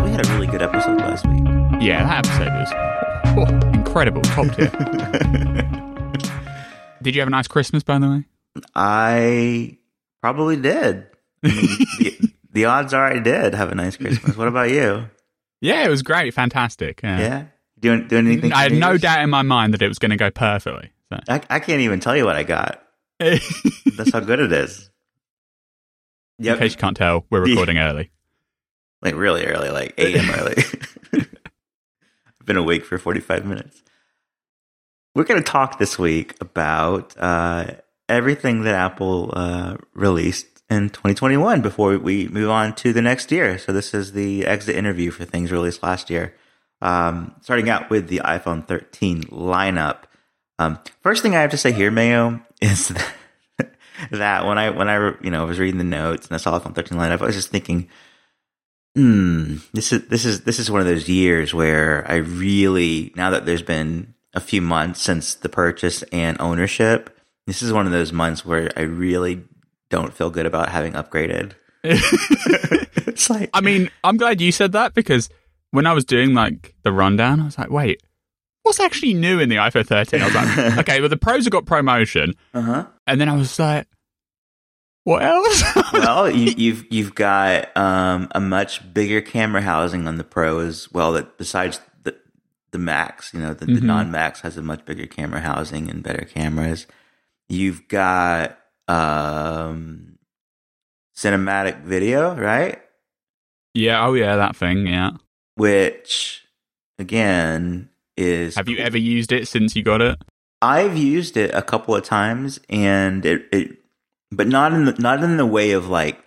we had a really good episode last week. Yeah, that episode was oh, incredible, top tier. did you have a nice Christmas, by the way? I probably did. I mean, the, the odds are I did have a nice Christmas. What about you? Yeah, it was great, fantastic. Yeah, doing doing anything? I had no doubt in my mind that it was going to go perfectly. So. I, I can't even tell you what I got. That's how good it is. Yep. In case you can't tell, we're recording early. Like really early, like AM early. I've been awake for 45 minutes. We're going to talk this week about uh, everything that Apple uh, released in 2021 before we move on to the next year. So this is the exit interview for things released last year. Um, starting out with the iPhone 13 lineup. Um, first thing I have to say here, Mayo, is that, that when I when I you know was reading the notes and I saw the iPhone 13 lineup, I was just thinking, hmm, this is this is this is one of those years where I really now that there's been a few months since the purchase and ownership, this is one of those months where I really don't feel good about having upgraded. it's like I mean, I'm glad you said that because when I was doing like the rundown, I was like, wait, what's actually new in the iPhone 13? I was like, okay, well the pros have got ProMotion, uh-huh. and then I was like, what else? well, you, have you've, you've got um, a much bigger camera housing on the Pro as well. That besides the the Max, you know, the, mm-hmm. the non Max has a much bigger camera housing and better cameras. You've got um, cinematic video, right? Yeah. Oh, yeah. That thing. Yeah. Which, again, is. Have you ever used it since you got it? I've used it a couple of times, and it, it but not in the not in the way of like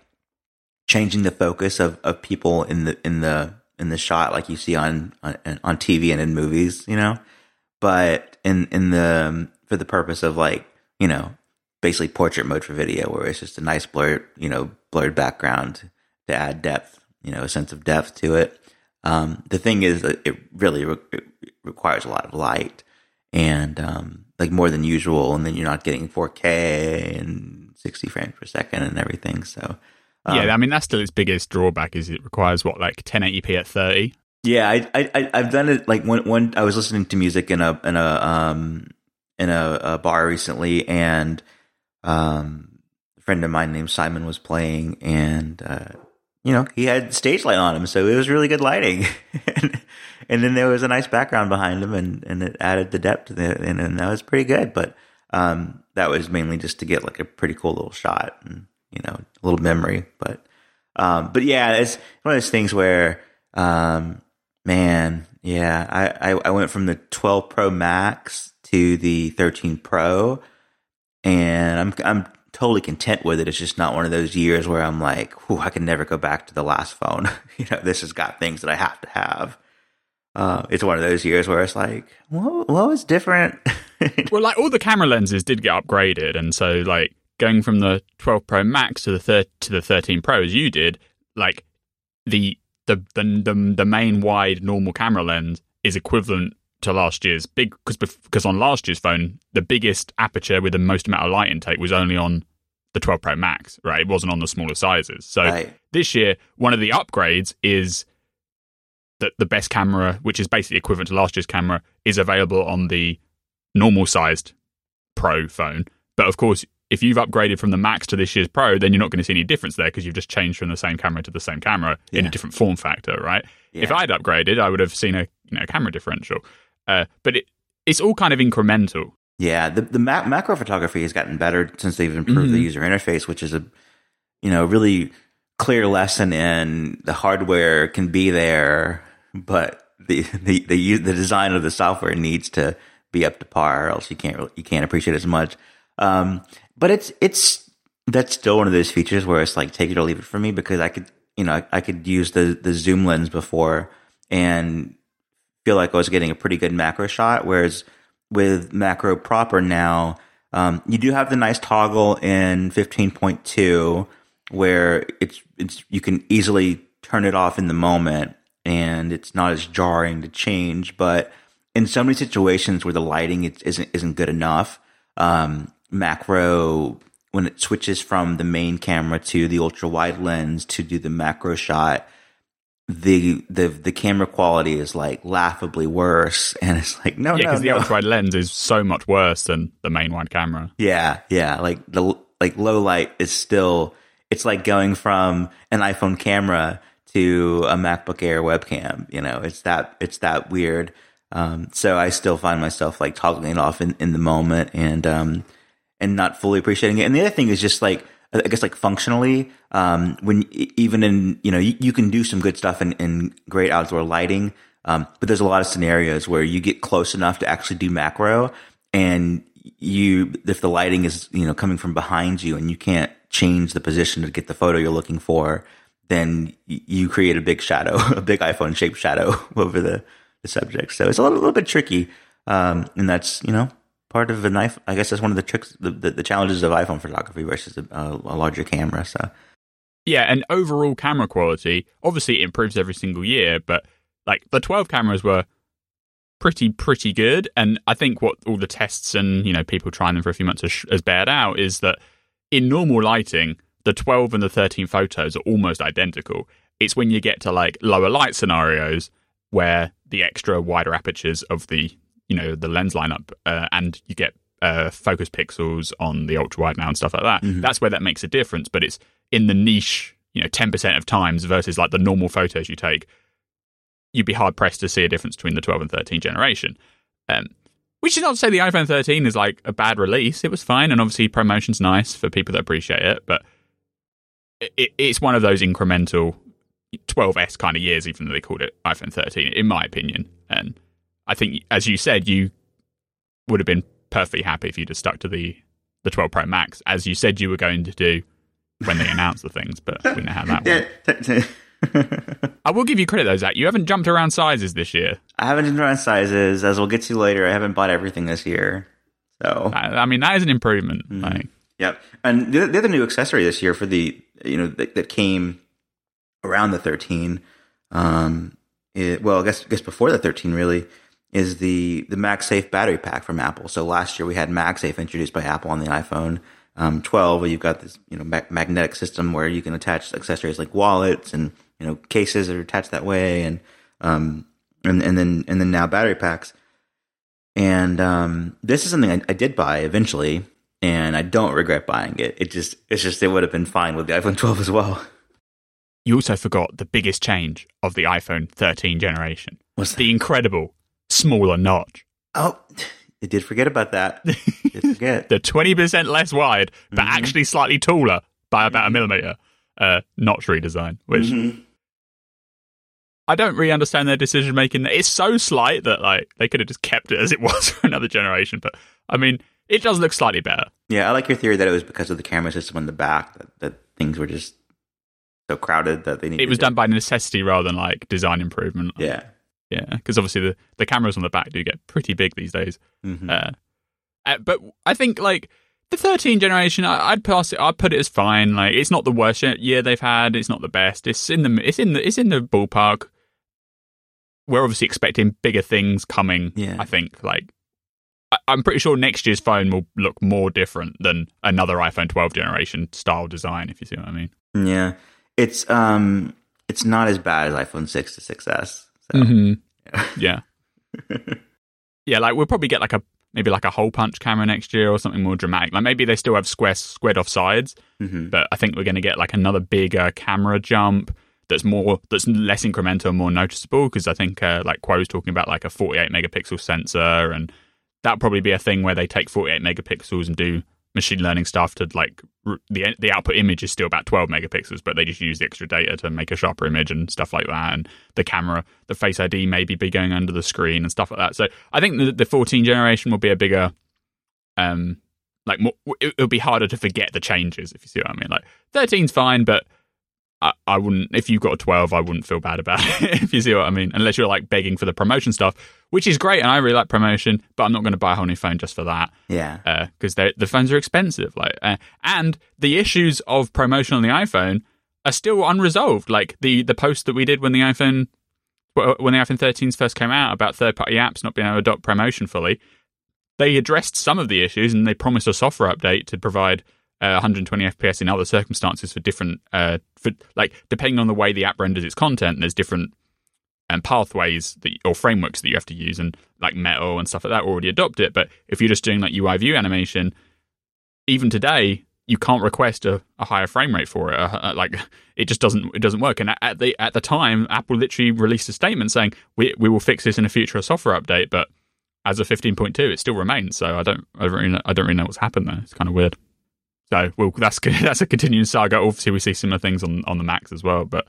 changing the focus of, of people in the in the in the shot like you see on on, on TV and in movies, you know. But in in the for the purpose of like you know basically portrait mode for video, where it's just a nice blurred, you know, blurred background to add depth, you know, a sense of depth to it. Um, the thing is it really re- it requires a lot of light and um, like more than usual, and then you're not getting 4K and 60 frames per second and everything. So um, yeah, I mean that's still its biggest drawback is it requires what like 1080p at 30. Yeah, I, I I've done it like when when I was listening to music in a in a um in a, a bar recently, and um, a friend of mine named Simon was playing, and uh, you know he had stage light on him, so it was really good lighting. and, and, then there was a nice background behind him, and, and it added the depth, the, and, and that was pretty good. But um, that was mainly just to get like a pretty cool little shot and you know a little memory. But um, but yeah, it's one of those things where um, man, yeah, I, I I went from the 12 Pro Max to the 13 Pro and I'm I'm totally content with it. It's just not one of those years where I'm like, I can never go back to the last phone. you know, this has got things that I have to have. Uh, it's one of those years where it's like, what, what was different? well, like all the camera lenses did get upgraded, and so like going from the 12 Pro Max to the thir- to the 13 Pro as you did, like the the the the, the main wide normal camera lens is equivalent to last year's big because because on last year's phone the biggest aperture with the most amount of light intake was only on the 12 Pro Max, right? It wasn't on the smaller sizes. So right. this year, one of the upgrades is that the best camera, which is basically equivalent to last year's camera, is available on the normal sized Pro phone. But of course, if you've upgraded from the Max to this year's Pro, then you're not going to see any difference there because you've just changed from the same camera to the same camera yeah. in a different form factor, right? Yeah. If I'd upgraded, I would have seen a you know camera differential. Uh, but it, it's all kind of incremental. Yeah, the the ma- macro photography has gotten better since they've improved mm-hmm. the user interface, which is a you know really clear lesson in the hardware can be there, but the the the, the design of the software needs to be up to par, or else you can't you can't appreciate it as much. Um, but it's it's that's still one of those features where it's like take it or leave it for me because I could you know I, I could use the the zoom lens before and feel like I was getting a pretty good macro shot. Whereas with macro proper now, um, you do have the nice toggle in 15.2 where it's it's you can easily turn it off in the moment and it's not as jarring to change. But in so many situations where the lighting isn't isn't good enough, um, macro when it switches from the main camera to the ultra wide lens to do the macro shot, the the the camera quality is like laughably worse, and it's like no, yeah, no, because the no. ultra wide lens is so much worse than the main wide camera. Yeah, yeah. Like the like low light is still it's like going from an iPhone camera to a MacBook Air webcam. You know, it's that it's that weird. Um, so I still find myself like toggling it off in, in the moment and um, and not fully appreciating it. And the other thing is just like I guess like functionally, um, when even in you know you, you can do some good stuff in, in great outdoor lighting, um, but there's a lot of scenarios where you get close enough to actually do macro, and you if the lighting is you know coming from behind you and you can't change the position to get the photo you're looking for, then you create a big shadow, a big iPhone shaped shadow over the, the subject. So it's a little, little bit tricky, um, and that's you know part of a knife. I guess that's one of the tricks, the, the, the challenges of iPhone photography versus a, a, larger camera. So, yeah, and overall camera quality obviously it improves every single year, but like the 12 cameras were pretty pretty good, and I think what all the tests and you know people trying them for a few months has, has bared out is that in normal lighting, the 12 and the 13 photos are almost identical. It's when you get to like lower light scenarios where the extra wider apertures of the you know the lens lineup uh, and you get uh, focus pixels on the ultra wide now and stuff like that. Mm-hmm. That's where that makes a difference. But it's in the niche, you know, ten percent of times versus like the normal photos you take. You'd be hard pressed to see a difference between the 12 and 13 generation. Um, which is not to say the iPhone 13 is like a bad release. It was fine, and obviously promotion's nice for people that appreciate it. But it, it's one of those incremental 12s kind of years, even though they called it iPhone 13, in my opinion. And I think, as you said, you would have been perfectly happy if you'd have stuck to the the 12 Pro Max, as you said you were going to do when they announced the things. But we know how that went. I will give you credit though, Zac. You haven't jumped around sizes this year. I haven't jumped around sizes, as we'll get to later. I haven't bought everything this year, so I, I mean that is an improvement. Mm-hmm. Like, yep. And the, the, other new accessory this year for the you know that, that came around the 13, um, it, well, I guess I guess before the 13 really is the the MagSafe battery pack from Apple. So last year we had MagSafe introduced by Apple on the iPhone um, 12, where you've got this you know ma- magnetic system where you can attach accessories like wallets and you know cases that are attached that way, and um, and and then and then now battery packs. And um, this is something I, I did buy eventually, and I don't regret buying it. It just it's just it would have been fine with the iPhone 12 as well. You also forgot the biggest change of the iPhone 13 generation. What's the incredible smaller notch. Oh, I did forget about that. Did forget. the 20% less wide, but mm-hmm. actually slightly taller by about a millimeter uh, notch redesign, which mm-hmm. I don't really understand their decision making. It's so slight that like they could have just kept it as it was for another generation. But I mean, it does look slightly better. Yeah, I like your theory that it was because of the camera system in the back that, that things were just so crowded that they needed. It was done by necessity rather than like design improvement. Yeah, yeah, because obviously the, the cameras on the back do get pretty big these days. Mm-hmm. Uh, uh, but I think like the 13 generation, I, would pass it. I'd put it as fine. Like it's not the worst year they've had. It's not the best. It's in the it's in the it's in the ballpark. We're obviously expecting bigger things coming. Yeah. I think like I'm pretty sure next year's phone will look more different than another iPhone 12 generation style design. If you see what I mean. Yeah, it's um it's not as bad as iPhone 6 to 6s. So, mm-hmm. yeah. yeah. yeah, like we'll probably get like a maybe like a hole punch camera next year or something more dramatic. Like maybe they still have square squared off sides, mm-hmm. but I think we're going to get like another bigger camera jump that's more that's less incremental and more noticeable because I think uh, like Kuo's talking about like a 48 megapixel sensor and that'll probably be a thing where they take 48 megapixels and do machine learning stuff to like the the output image is still about 12 megapixels but they just use the extra data to make a sharper image and stuff like that and the camera the face id maybe be going under the screen and stuff like that. So i think the, the 14 generation will be a bigger um like more, it'll be harder to forget the changes if you see what i mean. Like 13's fine but I, I wouldn't if you've got a 12 i wouldn't feel bad about it if you see what i mean unless you're like begging for the promotion stuff which is great and i really like promotion but i'm not going to buy a whole new phone just for that yeah. because uh, the phones are expensive like uh, and the issues of promotion on the iphone are still unresolved like the the post that we did when the iphone when the iphone 13s first came out about third party apps not being able to adopt promotion fully they addressed some of the issues and they promised a software update to provide uh, 120 FPS in other circumstances for different, uh, for like depending on the way the app renders its content. There's different um, pathways that, or frameworks that you have to use, and like Metal and stuff like that already adopt it. But if you're just doing like UI view animation, even today, you can't request a, a higher frame rate for it. Uh, uh, like it just doesn't it doesn't work. And at the at the time, Apple literally released a statement saying we we will fix this in a future software update, but as of 15.2, it still remains. So I don't I don't really know, I don't really know what's happened there. It's kind of weird. So well, that's that's a continuing saga. Obviously, we see similar things on on the Max as well, but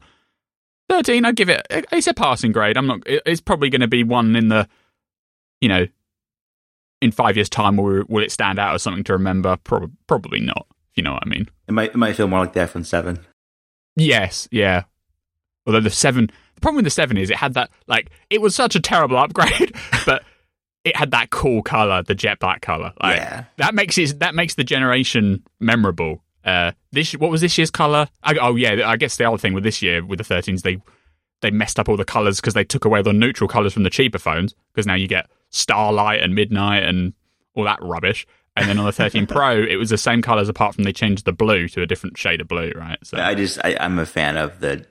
13, I give it. It's a passing grade. I'm not. It's probably going to be one in the, you know, in five years' time. Will will it stand out as something to remember? Pro- probably not. If you know what I mean. It might it might feel more like the iPhone Seven. Yes. Yeah. Although the seven, the problem with the seven is it had that like it was such a terrible upgrade, but it had that cool color, the jet black color. Like, Yeah. That makes it. That makes the generation memorable. Uh, this what was this year's color? I, oh yeah, I guess the other thing with this year with the 13s, they they messed up all the colors because they took away the neutral colors from the cheaper phones because now you get starlight and midnight and all that rubbish. And then on the 13 Pro, it was the same colors apart from they changed the blue to a different shade of blue, right? So I just I, I'm a fan of the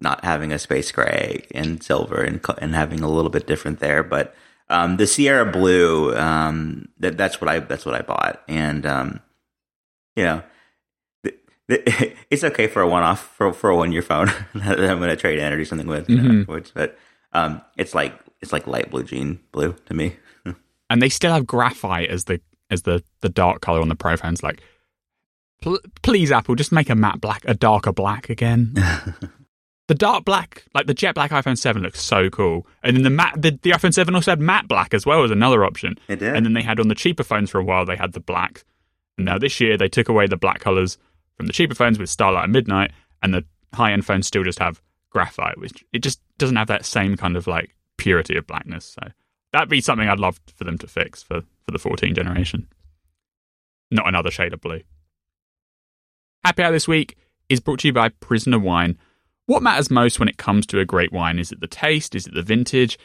not having a space gray and silver and and having a little bit different there. But um, the Sierra Blue, um, that that's what I that's what I bought, and um, you know, th- th- it's okay for a one off for for a one year phone that I'm going to trade in or do something with Mhm. afterwards. But um, it's like it's like light blue jean blue to me. and they still have graphite as the as the the dark color on the Pro phones. Like, pl- please, Apple, just make a matte black, a darker black again. The dark black, like the jet black iPhone Seven, looks so cool. And then the matte, the, the iPhone Seven also had matte black as well as another option. It did. And then they had on the cheaper phones for a while, they had the black. And now this year, they took away the black colors from the cheaper phones with Starlight and Midnight, and the high end phones still just have graphite, which it just doesn't have that same kind of like purity of blackness. So that'd be something I'd love for them to fix for, for the 14 generation. Not another shade of blue. Happy Hour this week is brought to you by Prisoner Wine. What matters most when it comes to a great wine? Is it the taste? Is it the vintage?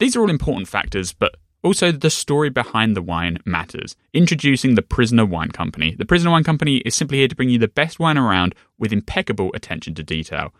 These are all important factors, but also the story behind the wine matters. Introducing the Prisoner Wine Company. The Prisoner Wine Company is simply here to bring you the best wine around with impeccable attention to detail.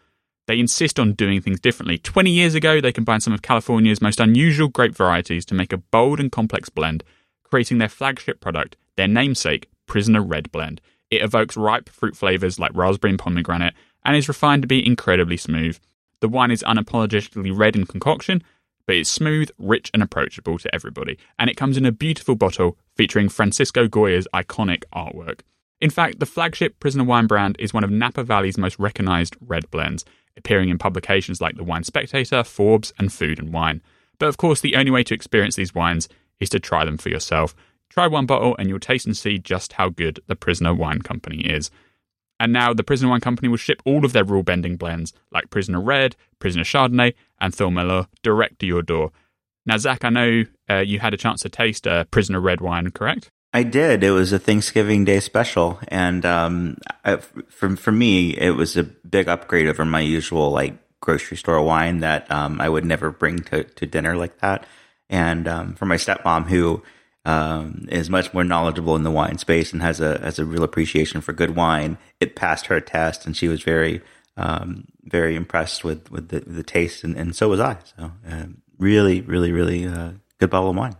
They insist on doing things differently. 20 years ago, they combined some of California's most unusual grape varieties to make a bold and complex blend, creating their flagship product, their namesake, Prisoner Red Blend. It evokes ripe fruit flavors like raspberry and pomegranate and is refined to be incredibly smooth. The wine is unapologetically red in concoction, but it's smooth, rich, and approachable to everybody. And it comes in a beautiful bottle featuring Francisco Goya's iconic artwork. In fact, the flagship Prisoner Wine brand is one of Napa Valley's most recognized red blends, appearing in publications like The Wine Spectator, Forbes, and Food and Wine. But of course, the only way to experience these wines is to try them for yourself. Try one bottle and you'll taste and see just how good the Prisoner Wine Company is. And now the Prisoner Wine Company will ship all of their rule bending blends, like Prisoner Red, Prisoner Chardonnay, and Thorn Merlot, direct to your door. Now, Zac, I know uh, you had a chance to taste uh, Prisoner Red wine, correct? I did. It was a Thanksgiving Day special, and um, I, for for me, it was a big upgrade over my usual like grocery store wine that um, I would never bring to, to dinner like that. And um, for my stepmom, who um, is much more knowledgeable in the wine space and has a has a real appreciation for good wine, it passed her test, and she was very um, very impressed with with the, the taste, and, and so was I. So um, really, really, really uh, good bottle of wine.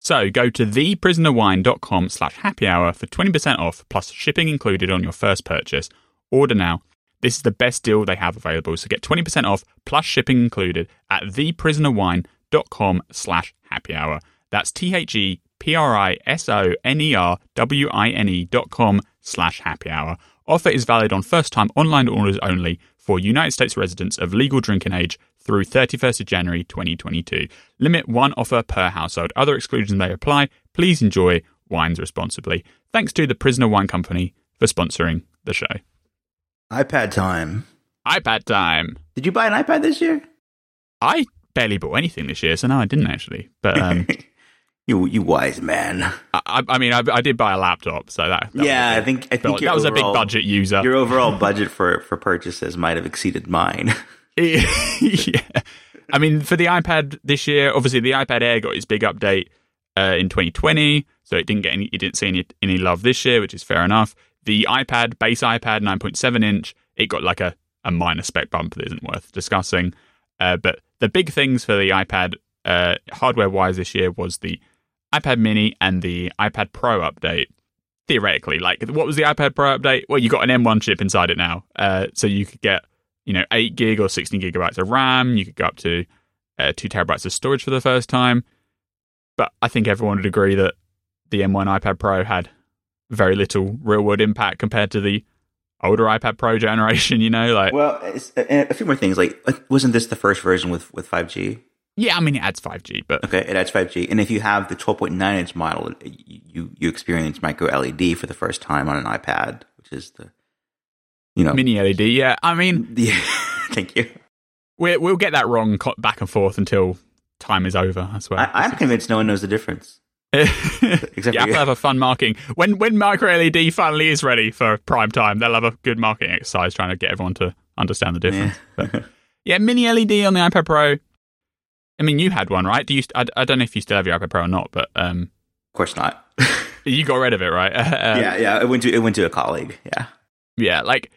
So go to theprisonerwine.com slash happy hour for 20% off plus shipping included on your first purchase. Order now. This is the best deal they have available, so get 20% off plus shipping included at theprisonerwine.com slash happy hour. That's T-H-E-P-R-I-S-O-N-E-R-W-I-N-E dot com slash happy hour. Offer is valid on first-time online orders only for United States residents of legal drinking age through 31st of January 2022. Limit one offer per household. Other exclusions may apply. Please enjoy wines responsibly. Thanks to the Prisoner Wine Company for sponsoring the show. iPad time. iPad time. Did you buy an iPad this year? I barely bought anything this year, so no, I didn't actually. But um, you you wise man. I, I mean, I, I did buy a laptop, so that, that was yeah, a I think I think that was a big budget user. Your overall budget for for purchases might have exceeded mine. yeah. I mean, for the iPad this year, obviously the iPad Air got its big update uh, in 2020, so it didn't get any, it didn't see any any love this year, which is fair enough. The iPad, base iPad, 9.7 inch, it got like a, a minor spec bump that isn't worth discussing. Uh, but the big things for the iPad uh, hardware wise this year was the iPad Mini and the iPad Pro update. Theoretically, like what was the iPad Pro update? Well, you got an M1 chip inside it now, uh, so you could get you know eight gig or 16 gigabytes of RAM. You could go up to uh, two terabytes of storage for the first time. But I think everyone would agree that the M1 iPad Pro had very little real world impact compared to the older iPad Pro generation. You know, like well, a few more things. Like, wasn't this the first version with with 5G? Yeah, I mean it adds 5G, but okay, it adds 5G. And if you have the 12.9 inch model, you you experience micro LED for the first time on an iPad, which is the you know mini LED. Yeah, I mean, yeah. thank you. we we'll get that wrong back and forth until time is over. I swear. I, am convinced no one knows the difference. Except yeah, Apple have a fun marketing. When when micro LED finally is ready for prime time, they'll have a good marketing exercise trying to get everyone to understand the difference. Yeah, but, yeah mini LED on the iPad Pro I mean, you had one, right? Do you? I, I don't know if you still have your iPad Pro or not, but um, of course not. you got rid of it, right? um, yeah, yeah. It went to it went to a colleague. Yeah, yeah. Like,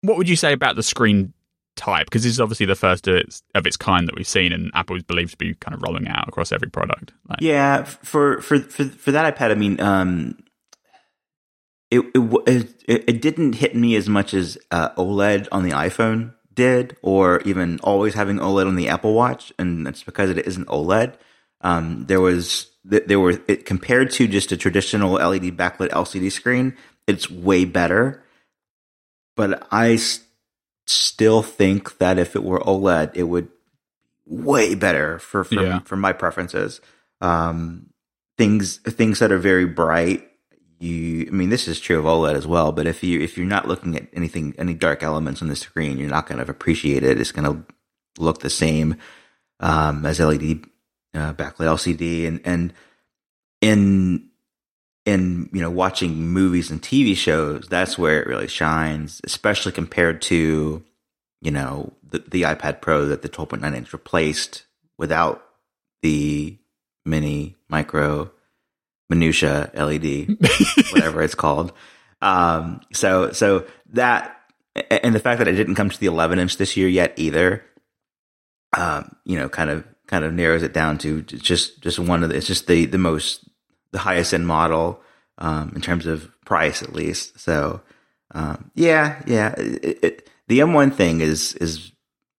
what would you say about the screen type? Because this is obviously the first of its, of its kind that we've seen, and Apple is believed to be kind of rolling out across every product. Like, yeah, for for for for that iPad, I mean, um, it, it it, it didn't hit me as much as uh, OLED on the iPhone did, or even always having OLED on the Apple Watch, and that's because it isn't OLED. Um, there was there were it, compared to just a traditional LED backlit LCD screen, it's way better. But I s- still think that if it were OLED, it would way better for for, yeah. for my preferences. Um, things things that are very bright you I mean this is true of OLED as well, but if you if you're not looking at anything any dark elements on the screen, you're not going to appreciate it. It's going to look the same um, as LED uh, backlit LCD and and in in you know watching movies and TV shows, that's where it really shines, especially compared to you know the, the iPad Pro that the 12.9 inch replaced without the mini micro minutia LED, whatever it's called. Um, so so that and the fact that it didn't come to the 11 inch this year yet either, um, you know, kind of kind of narrows it down to just just one of the, it's just the the most the highest end model um, in terms of price at least. So um, yeah, yeah, it, it, the M1 thing is is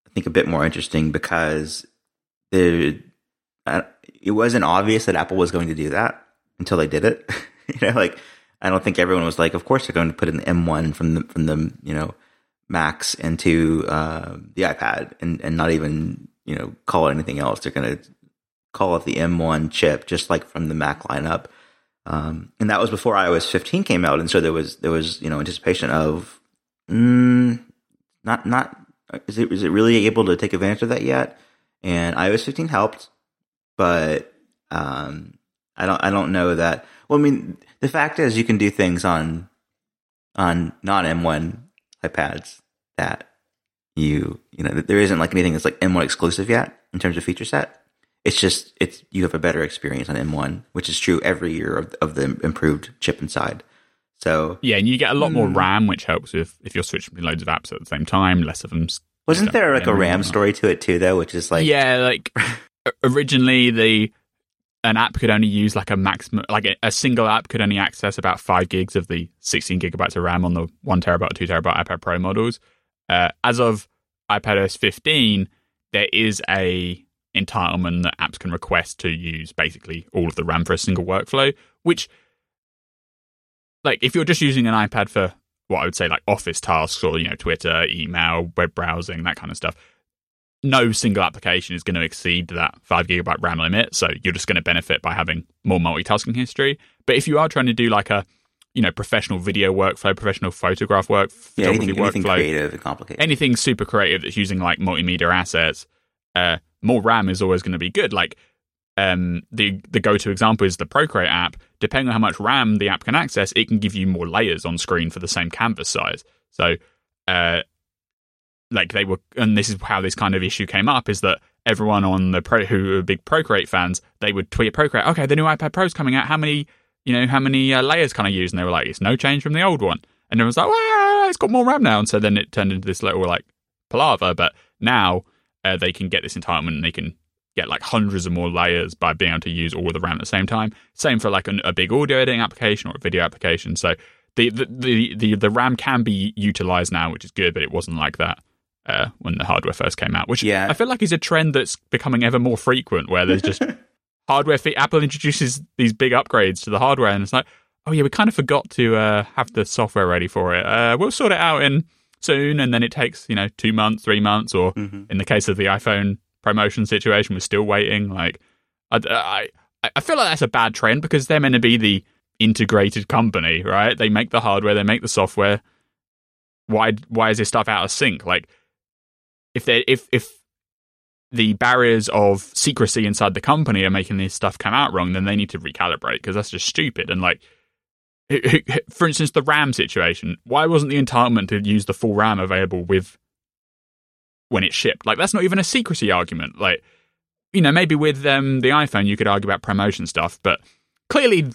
I think a bit more interesting because there uh, it wasn't obvious that Apple was going to do that until they did it. you know, like I don't think everyone was like, of course they're going to put an M1 from the from the you know Macs into uh, the iPad and and not even you know call it anything else. They're going to call it the M1 chip, just like from the Mac lineup. Um, and that was before iOS 15 came out, and so there was there was you know anticipation of mm, not not is it is it really able to take advantage of that yet? And iOS 15 helped, but um, I don't I don't know that. Well, I mean, the fact is you can do things on on non M1 iPads that you you know there isn't like anything that's like M1 exclusive yet in terms of feature set. It's just it's you have a better experience on M1, which is true every year of, of the improved chip inside. So yeah, and you get a lot more hmm. RAM, which helps with if you're switching between loads of apps at the same time. Less of them. Wasn't there like a RAM story to it too, though? Which is like yeah, like originally the an app could only use like a maximum, like a, a, single app could only access about five gigs of the 16 gigabytes of RAM on the one terabyte two terabyte iPad Pro models. Uh, as of iPadOS 15, there is a entitlement that apps can request to use basically all of the RAM for a single workflow, which, like, if you're just using an iPad for what I would say like office tasks or, you know, Twitter, email, web browsing, that kind of stuff, no single application is going to exceed that five gigabyte RAM limit. So you're just going to benefit by having more multitasking history. But if you are trying to do like a you know professional video workflow, professional photograph work, yeah, anything, workflow, anything creative and complicated, anything super creative that's using like multimedia assets, uh, more RAM is always going to be good. Like um, the the go to example is the Procreate app. Depending on how much RAM the app can access, it can give you more layers on screen for the same canvas size. So uh, like they were, and this is how this kind of issue came up is that everyone on the pro who are big Procreate fans, they would tweet Procreate, okay, the new iPad Pro's coming out. How many, you know, how many uh, layers can I use? And they were like, it's no change from the old one. And everyone's like, well, it's got more RAM now. And so then it turned into this little like palaver. But now uh, they can get this entitlement and they can get like hundreds of more layers by being able to use all the RAM at the same time. Same for like an, a big audio editing application or a video application. So the, the the, the the RAM can be utilized now, which is good, but it wasn't like that uh, when the hardware first came out. Which Yeah. I feel like is a trend that's becoming ever more frequent, where there's just hardware. Fe- Apple introduces these big upgrades to the hardware, and it's like, oh yeah, we kind of forgot to uh, have the software ready for it. Uh, we'll sort it out in soon, and then it takes you know two months, three months, or Mhm. in the case of the iPhone promotion situation, we're still waiting. Like, I, I, I feel like that's a bad trend because they're meant to be the integrated company, right? They make the hardware, they make the software. Why, why is this stuff out of sync? Like, if they, if, if the barriers of secrecy inside the company are making this stuff come out wrong, then they need to recalibrate because that's just stupid. And like, for instance, the RAM situation, why wasn't the entitlement to use the full RAM available with when it shipped? Like, that's not even a secrecy argument. Like, you know, maybe with um, the iPhone, you could argue about promotion stuff, but clearly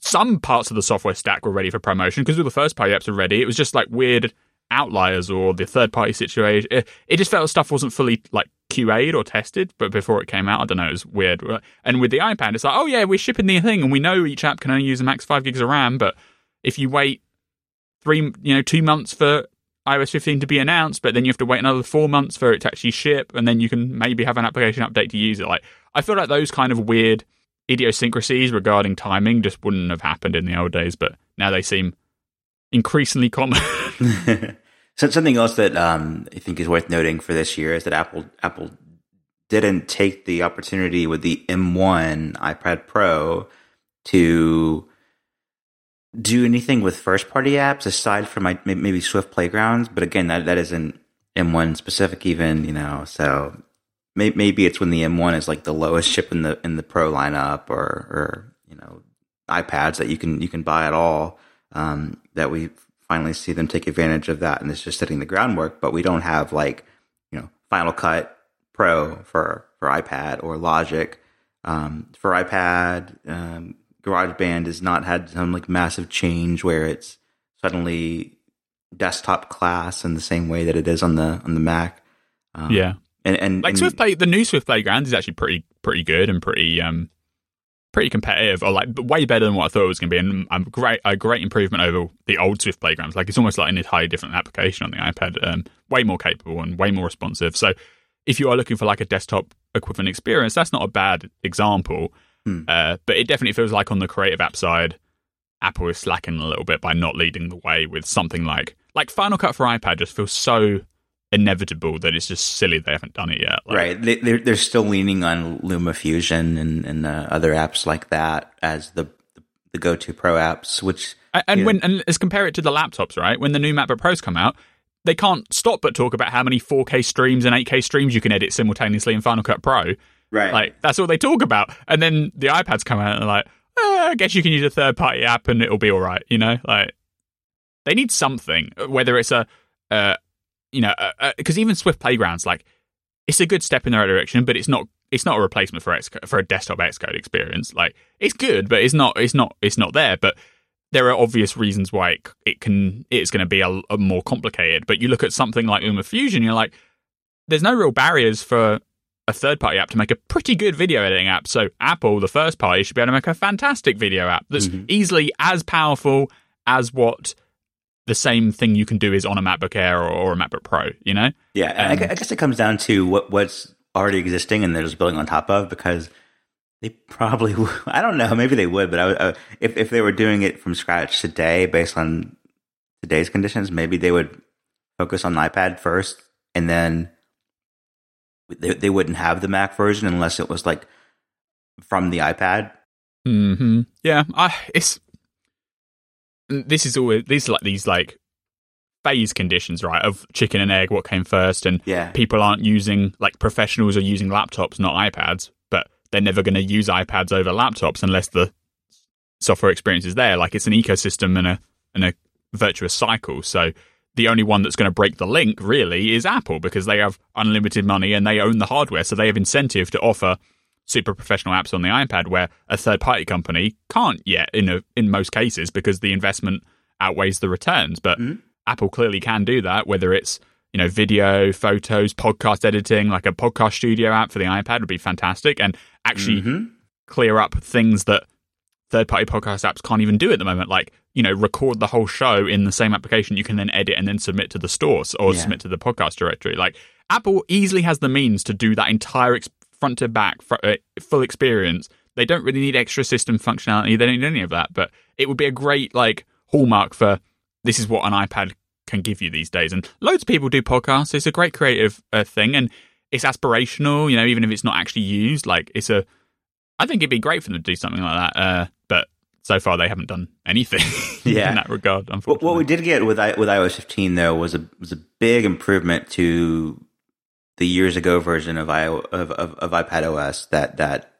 some parts of the software stack were ready for promotion because the first party apps were ready. It was just like weird outliers or the third party situation. It, it just felt stuff wasn't fully like QA'd or tested, but before it came out, I don't know, it was weird. And with the iPad, it's like, oh yeah, we're shipping the thing, and we know each app can only use a max five gigs of RAM, but if you wait three, you know, two months for iOS 15 to be announced, but then you have to wait another four months for it to actually ship, and then you can maybe have an application update to use it. Like, I feel like those kind of weird idiosyncrasies regarding timing just wouldn't have happened in the old days, but now they seem increasingly common. so something else that um, I think is worth noting for this year is that Apple Apple didn't take the opportunity with the M1 iPad Pro to do anything with first party apps aside from may- maybe Swift Playgrounds. But again, that that isn't M1 specific even, you know. So may- maybe it's when the M1 is like the lowest chip in the in the Pro lineup, or or you know iPads that you can you can buy at all. Um, that we finally see them take advantage of that, and it's just setting the groundwork. But we don't have like you know Final Cut Pro for for iPad or Logic um, for iPad. Um, GarageBand has not had some like massive change where it's suddenly desktop class in the same way that it is on the on the Mac. Um, yeah, and and, like and Swift Play, the new Swift Playground is actually pretty pretty good and pretty um pretty competitive, or like way better than what I thought it was going to be, and a great a great improvement over the old Swift Playgrounds. Like it's almost like an entirely different application on the iPad, um, way more capable and way more responsive. So if you are looking for like a desktop equivalent experience, that's not a bad example. Hmm. Uh, but it definitely feels like on the creative app side, Apple is slacking a little bit by not leading the way with something like like Final Cut for iPad. Just feels so inevitable that it's just silly they haven't done it yet. Like, right, they, they're they're still leaning on Luma Fusion and and uh, other apps like that as the the go to pro apps, which And, when and let's compare it to the laptops, right? When the new MacBook Pros come out, they can't stop but talk about how many 4K streams and 8K streams you can edit simultaneously in Final Cut Pro. right, Like that's all they talk about. And then the iPads come out and they're like, eh, I guess you can use a third party app and it'll be all right. You know, like they need something, whether it's a, uh, you know, because even Swift Playgrounds, like it's a good step in the right direction, but it's not. It's not a replacement for X, for a desktop Xcode experience. Like it's good, but it's not. It's not. It's not there. But there are obvious reasons why it, it can. It's going to be a, a more complicated. But you look at something like Luma Fusion, you're like, there's no real barriers for a third party app to make a pretty good video editing app. So Apple, the first party, should be able to make a fantastic video app that's Mhm. easily as powerful as what the same thing you can do is on a MacBook Air or, or a MacBook Pro. You know? Yeah, and I Um, I guess it comes down to what what's already existing and they're just building on top of because they probably w- I don't know maybe they would but I, uh, if if they were doing it from scratch today based on today's conditions maybe they would focus on the iPad first and then they they wouldn't have the Mac version unless it was like from the iPad. Hmm. Yeah. I. It's. This is always these like these like phase conditions, right? Of chicken and egg, what came first, and Yeah, people aren't using like professionals are using laptops, not iPads, but they're never going to use iPads over laptops unless the software experience is there. Like it's an ecosystem and a and a virtuous cycle. So the only one that's going to break the link really is Apple because they have unlimited money and they own the hardware, so they have incentive to offer super professional apps on the iPad where a third party company can't yet in a, in most cases because the investment outweighs the returns. But mm-hmm. Apple clearly can do that, whether it's you know video, photos, podcast editing, like a podcast studio app for the iPad would be fantastic, and actually mm-hmm. clear up things that third party podcast apps can't even do at the moment, like you know record the whole show in the same application you can then edit and then submit to the stores or yeah. submit to the podcast directory. Like Apple easily has the means to do that entire ex- front to back fr- uh, full experience. They don't really need extra system functionality. They don't need any of that, but it would be a great like hallmark for this is what an iPad can give you these days. And loads of people do podcasts. It's a great creative uh, thing, and it's aspirational. You know, even if it's not actually used, like it's a. I think it'd be great for them to do something like that. Uh, but so far, they haven't done anything yeah. in that regard. Unfortunately, what we did get with with iOS 15 though was a was a big improvement to the years ago version of, I, of, of, of iPad OS that that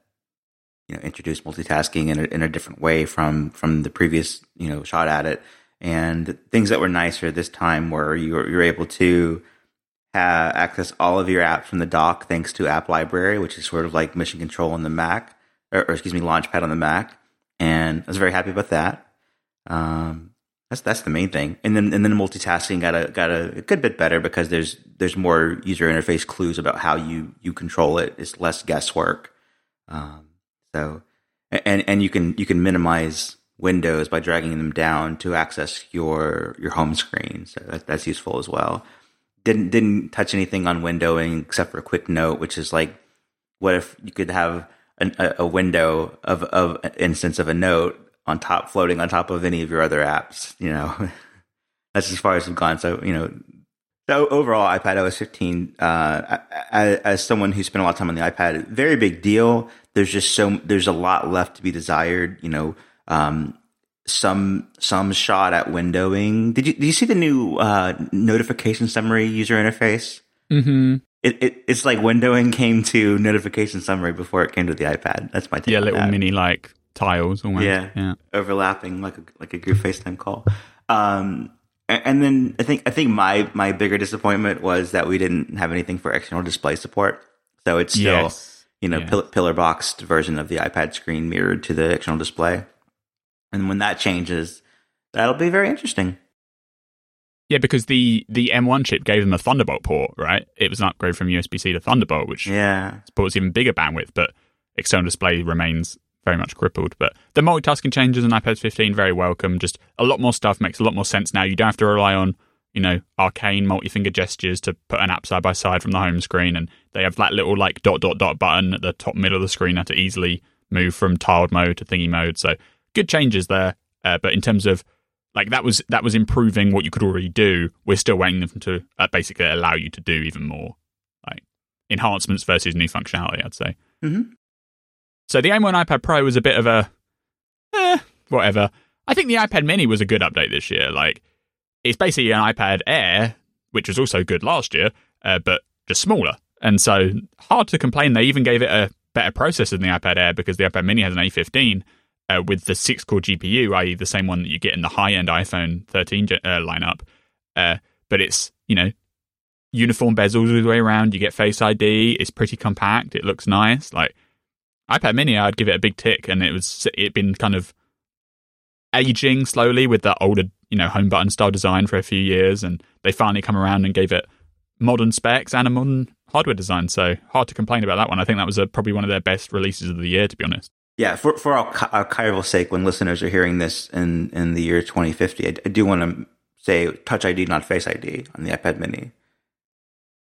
you know introduced multitasking in a, in a different way from from the previous you know shot at it and things that were nicer this time were you're, you're able to have access all of your apps from the dock thanks to App Library, which is sort of like Mission Control on the Mac, or, or excuse me, Launchpad on the Mac. And I was very happy about that. Um, that's that's the main thing. And then and then multitasking got a got a, good bit better because there's there's more user interface clues about how you you control it. It's less guesswork. Um, so and and you can you can minimize windows by dragging them down to access your your home screen. So that, that's useful as well. Didn't didn't touch anything on windowing except for a quick note, which is like, what if you could have an, a, a window of of an instance of a note on top, floating on top of any of your other apps? You know, that's as far as we've gone. So you know, so overall, iPad OS 15, uh, as, as, someone who spent a lot of time on the iPad, very big deal. There's just so there's a lot left to be desired. You know, um, some some shot at windowing. Did you did you see the new uh, notification summary user interface? Mm-hmm. It, it, it's like windowing came to notification summary before it came to the iPad. That's my take. Yeah, little that. mini like tiles almost. Yeah, yeah, overlapping like a like a good FaceTime call. Um, and then I think I think my my bigger disappointment was that we didn't have anything for external display support. So it's still yes. you know yeah. pillar boxed version of the iPad screen mirrored to the external display. And when that changes, that'll be very interesting. Yeah, because the the M1 chip gave them a Thunderbolt port, right? It was an upgrade from USB C to Thunderbolt, which yeah supports even bigger bandwidth, but external display remains very much crippled. But the multitasking changes in iPad 15 very welcome. Just a lot more stuff makes a lot more sense now. You don't have to rely on you know arcane multi-finger gestures to put an app side by side from the home screen, and they have that little like dot dot dot button at the top middle of the screen now to easily move from tiled mode to thingy mode. So good changes there. Uh, but in terms of like that was that was improving what you could already do. We're still waiting them to uh, basically allow you to do even more, like enhancements versus new functionality. I'd say. Mm-hmm. So the M1 iPad Pro was a bit of a, eh, whatever. I think the iPad Mini was a good update this year. Like it's basically an iPad Air, which was also good last year, uh, but just smaller. And so hard to complain. They even gave it a better processor than the iPad Air because the iPad Mini has an A15 uh, with the six core GPU, i.e., the same one that you get in the high end iPhone 13 uh, lineup. Uh, but it's, you know, uniform bezels all the way around. You get Face ID. It's pretty compact. It looks nice. Like iPad Mini, I'd give it a big tick, and it was it been kind of aging slowly with that older, you know, home button style design for a few years, and they finally come around and gave it modern specs and a modern hardware design. So hard to complain about that one. I think that was a, probably one of their best releases of the year, to be honest. Yeah, for for our, our sake, when listeners are hearing this in in the year 2050, I, I do want to say Touch ID, not Face ID, on the iPad Mini.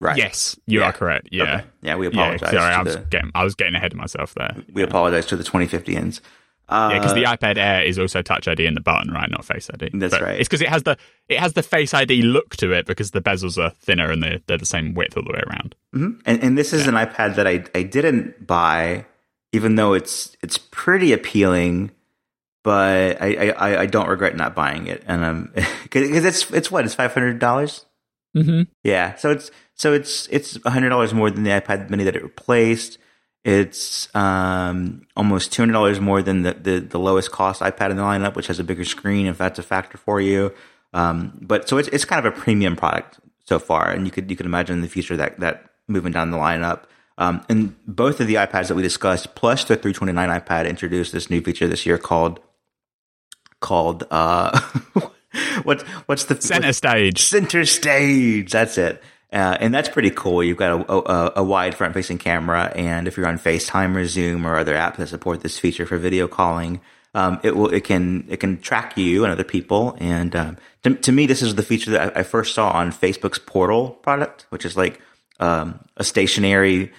Right. Yes, you yeah. are correct. Yeah. Okay. Yeah, we apologize. Yeah, sorry, I was the, getting I was getting ahead of myself there. We yeah. apologize to the 2050ans. Uh, yeah, because the iPad Air is also Touch ID in the button, right? Not Face ID. That's but right. It's because it has the it has the Face ID look to it because the bezels are thinner and they're they're the same width all the way around. Mm-hmm. And and this is yeah. an iPad that I I didn't buy even though it's it's pretty appealing, but I I, I don't regret not buying it, and um because it's it's what it's five hundred dollars. Mm-hmm. Yeah, so it's so it's it's hundred dollars more than the iPad Mini that it replaced. It's um, almost two hundred dollars more than the, the, the lowest cost iPad in the lineup, which has a bigger screen, if that's a factor for you. Um, but so it's it's kind of a premium product so far, and you could you could imagine in the future that that moving down the lineup. Um, and both of the iPads that we discussed, plus the 329 iPad, introduced this new feature this year called called uh, what's what's the center stage? Center stage. That's it. Uh, and that's pretty cool. You've got a, a, a wide front facing camera, and if you're on FaceTime or Zoom or other apps that support this feature for video calling, um, it will it can it can track you and other people. And um, to, to, me, this is the feature that I, I, first saw on Facebook's Portal product, which is like um, a stationary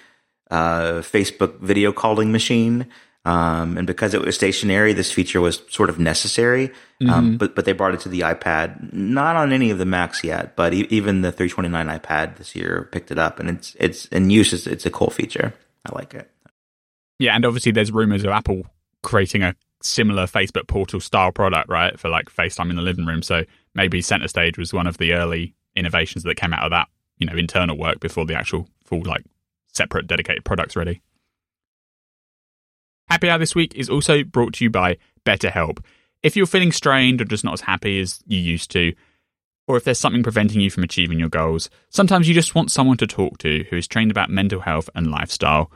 uh, Facebook video calling machine. Um, and because it was stationary, this feature was sort of necessary. Um, mm-hmm. but but they brought it to the iPad, not on any of the Macs yet, but e- even the 329 iPad this year picked it up, and it's it's in use. It's, it's a cool feature. I like it. Yeah, and obviously there's rumors of Apple creating a similar Facebook portal style product, right, for like FaceTime in the living room. So maybe Center Stage was one of the early innovations that came out of that, you know, internal work before the actual full like separate dedicated products ready. Happy Hour this week is also brought to you by BetterHelp. If you're feeling strained or just not as happy as you used to, or if there's something preventing you from achieving your goals, sometimes you just want someone to talk to who is trained about mental health and lifestyle.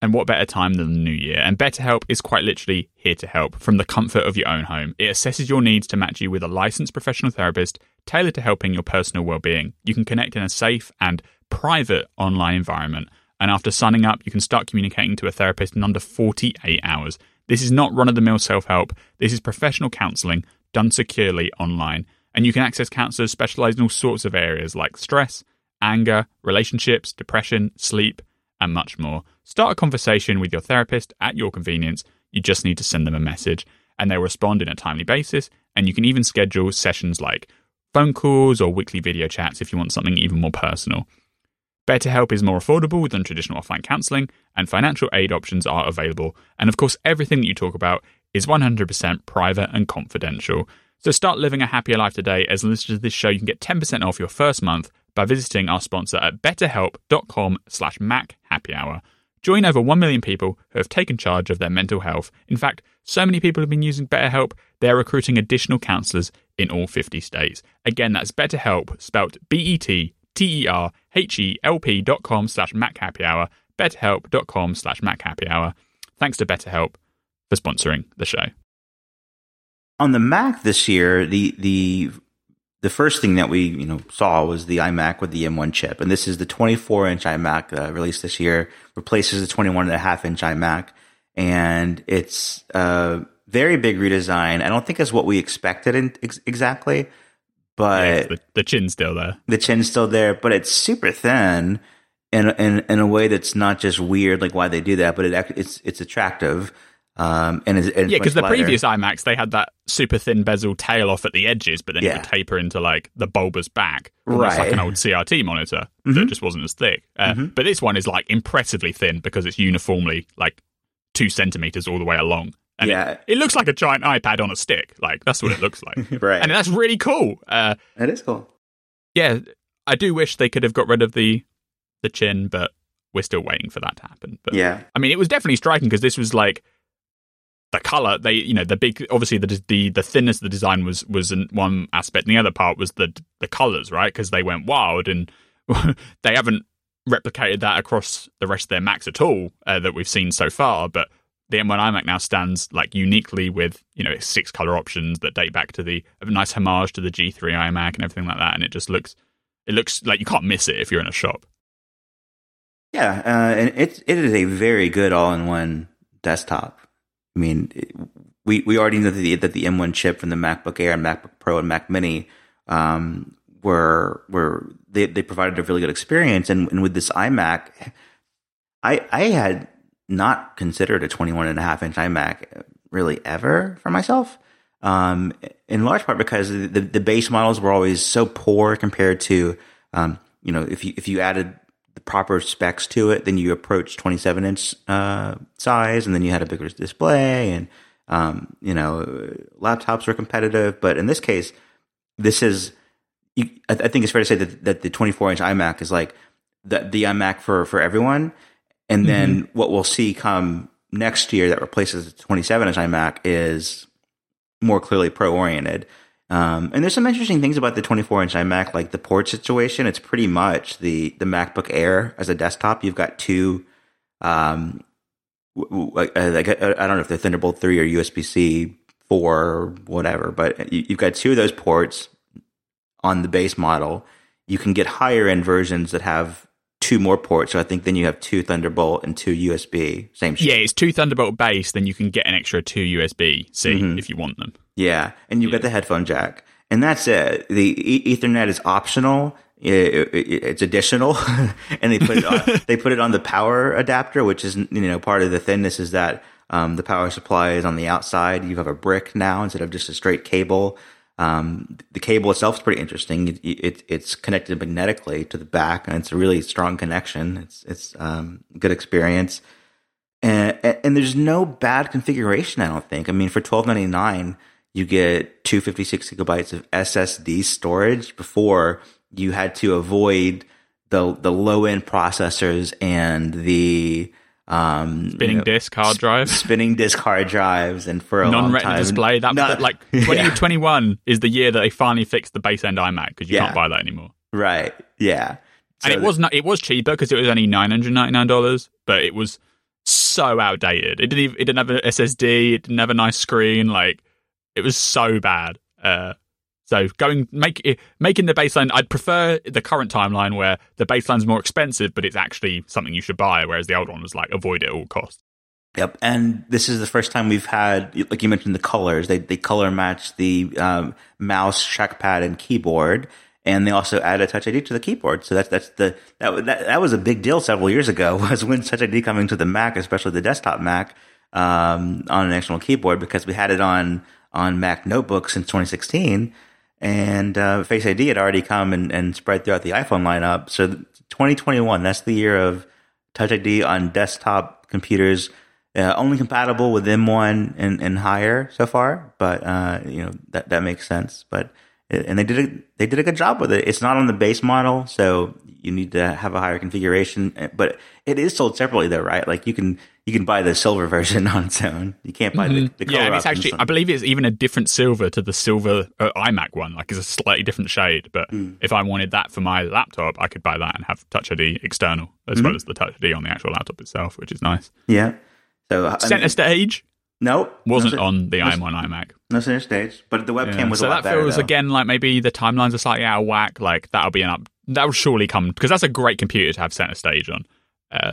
And what better time than the new year? And BetterHelp is quite literally here to help from the comfort of your own home. It assesses your needs to match you with a licensed professional therapist tailored to helping your personal well-being. You can connect in a safe and private online environment. And after signing up, you can start communicating to a therapist in under 48 hours. This is not run of the mill self help. This is professional counseling done securely online. And you can access counselors specialized in all sorts of areas like stress, anger, relationships, depression, sleep, and much more. Start a conversation with your therapist at your convenience. You just need to send them a message and they'll respond in a timely basis. And you can even schedule sessions like phone calls or weekly video chats if you want something even more personal. BetterHelp is more affordable than traditional offline counseling, and financial aid options are available. And of course, everything that you talk about is 100% private and confidential. So start living a happier life today. As listeners to this show, you can get 10% off your first month by visiting our sponsor at betterhelp.com slash Mac Happy Hour. Join over 1 million people who have taken charge of their mental health. In fact, so many people have been using BetterHelp, they're recruiting additional counselors in all 50 states. Again, that's BetterHelp, spelt B E T T-E-R-H-E-L-P dot com slash Mac Happy Hour, betterhelp.com slash Mac Happy Hour. Thanks to BetterHelp for sponsoring the show. On the Mac this year, the the the first thing that we you know saw was the iMac with the M1 chip, and this is the 24 inch iMac uh, released this year, replaces the 21 and a half inch iMac, and it's a very big redesign. I don't think it's what we expected in, ex- exactly but yeah, the, the, chin's still there. The chin's still there, but it's super thin in in in a way that's not just weird, like why they do that, but it it's it's attractive. Um, and it's, it's yeah, because the previous iMacs they had that super thin bezel tail off at the edges, but then yeah. it would taper into like the bulbous back, right? Like an old CRT monitor mm-hmm. that just wasn't as thick. Uh, mm-hmm. But this one is like impressively thin because it's uniformly like two centimeters all the way along. And yeah. It, it, looks like a giant iPad on a stick. Like that's what it looks like. right. And that's really cool. Uh, that is cool. Yeah, I do wish they could have got rid of the the chin, but we're still waiting for that to happen. But yeah, I mean, it was definitely striking because this was like the color. They, you know, the big obviously the the the thinness of the design was was one aspect, and the other part was the the colors, right? Because they went wild and they haven't replicated that across the rest of their Macs at all uh, that we've seen so far, but the M1 iMac now stands like uniquely with you know six color options that date back to the nice homage to the G3 iMac and everything like that, and it just looks it looks like you can't miss it if you're in a shop. Yeah, uh, and it it is a very good all in one desktop. I mean, it, we we already know that the, that the M1 chip from the MacBook Air and MacBook Pro and Mac Mini um, were were they they provided a really good experience, and, and with this iMac, I I had not considered a 21 and a half inch iMac really ever for myself. Um, in large part because the, the base models were always so poor compared to, um, you know, if you, if you added the proper specs to it, then you approach 27 inch, uh, size and then you had a bigger display and, um, you know, laptops were competitive. But in this case, this is, I think it's fair to say that, that the 24 inch iMac is like the, the iMac for, for everyone. And mm-hmm. then what we'll see come next year that replaces the 27 inch iMac is more clearly pro oriented. Um, and there's some interesting things about the 24 inch iMac, like the port situation. It's pretty much the the MacBook Air as a desktop. You've got two, um, like uh, I don't know if they're Thunderbolt three or USB C four or whatever, but you've got two of those ports on the base model. You can get higher end versions that have two more ports. So I think then you have two Thunderbolt and two USB. Same. Shit. Yeah, it's two Thunderbolt base. Then you can get an extra two USB C mm-hmm. if you want them. Yeah, and you've yeah. got the headphone jack, and that's it. The e- Ethernet is optional. It, it, it's additional, and they put it on, they put it on the power adapter, which is you know part of the thinness is that um, the power supply is on the outside. You have a brick now instead of just a straight cable. Um, the cable itself is pretty interesting. It, it's connected magnetically to the back, and it's a really strong connection. It's it's um, good experience, and, and there's no bad configuration. I don't think. I mean, for twelve ninety nine you get 256 gigabytes of SSD storage before you had to avoid the the low end processors and the um, spinning you know, disk hard drives, spinning disk hard drives, and for a non-retina display. That, Not, like 2021 yeah. is the year that they finally fixed the base end iMac because you yeah. can't buy that anymore. Right? Yeah. So and it was not. It was cheaper because it was only nine hundred ninety nine dollars, but it was so outdated. It didn't. Even, it didn't have an SSD. It didn't have a nice screen. Like it was so bad. Uh, so going make making the baseline, I'd prefer the current timeline where the baseline's more expensive, but it's actually something you should buy, whereas the old one was like avoid it at all costs. Yep, and this is the first time we've had, like you mentioned, the colors. They they color match the um, mouse, trackpad, and keyboard, and they also added Touch ID to the keyboard. So that's that's the that that, that was a big deal several years ago. Was when Touch ID coming to the Mac, especially the desktop Mac, um, on an external keyboard because we had it on on Mac notebooks since 2016, and uh, Face ID had already come and, and spread throughout the iPhone lineup. So 2021, that's the year of Touch ID on desktop computers. Uh, only compatible with M1 and, and higher so far, but uh, you know that that makes sense. But and they did a they did a good job with it. It's not on the base model, so you need to have a higher configuration. But it is sold separately, though, right? Like you can you can buy the silver version on its own. You can't buy mm-hmm. the, the yeah. it's actually I believe it's even a different silver to the silver uh, iMac one. Like it's a slightly different shade. But mm. if I wanted that for my laptop, I could buy that and have Touch ID external as mm-hmm. well as the Touch ID on the actual laptop itself, which is nice. Yeah. So center I mean, stage. Nope. Wasn't no, on the no, IM1 iMac. No center stage, but the webcam yeah. was so that better, feels though. again like maybe the timelines are slightly out of whack. Like that'll be an up. That will surely come because that's a great computer to have center stage on. Uh,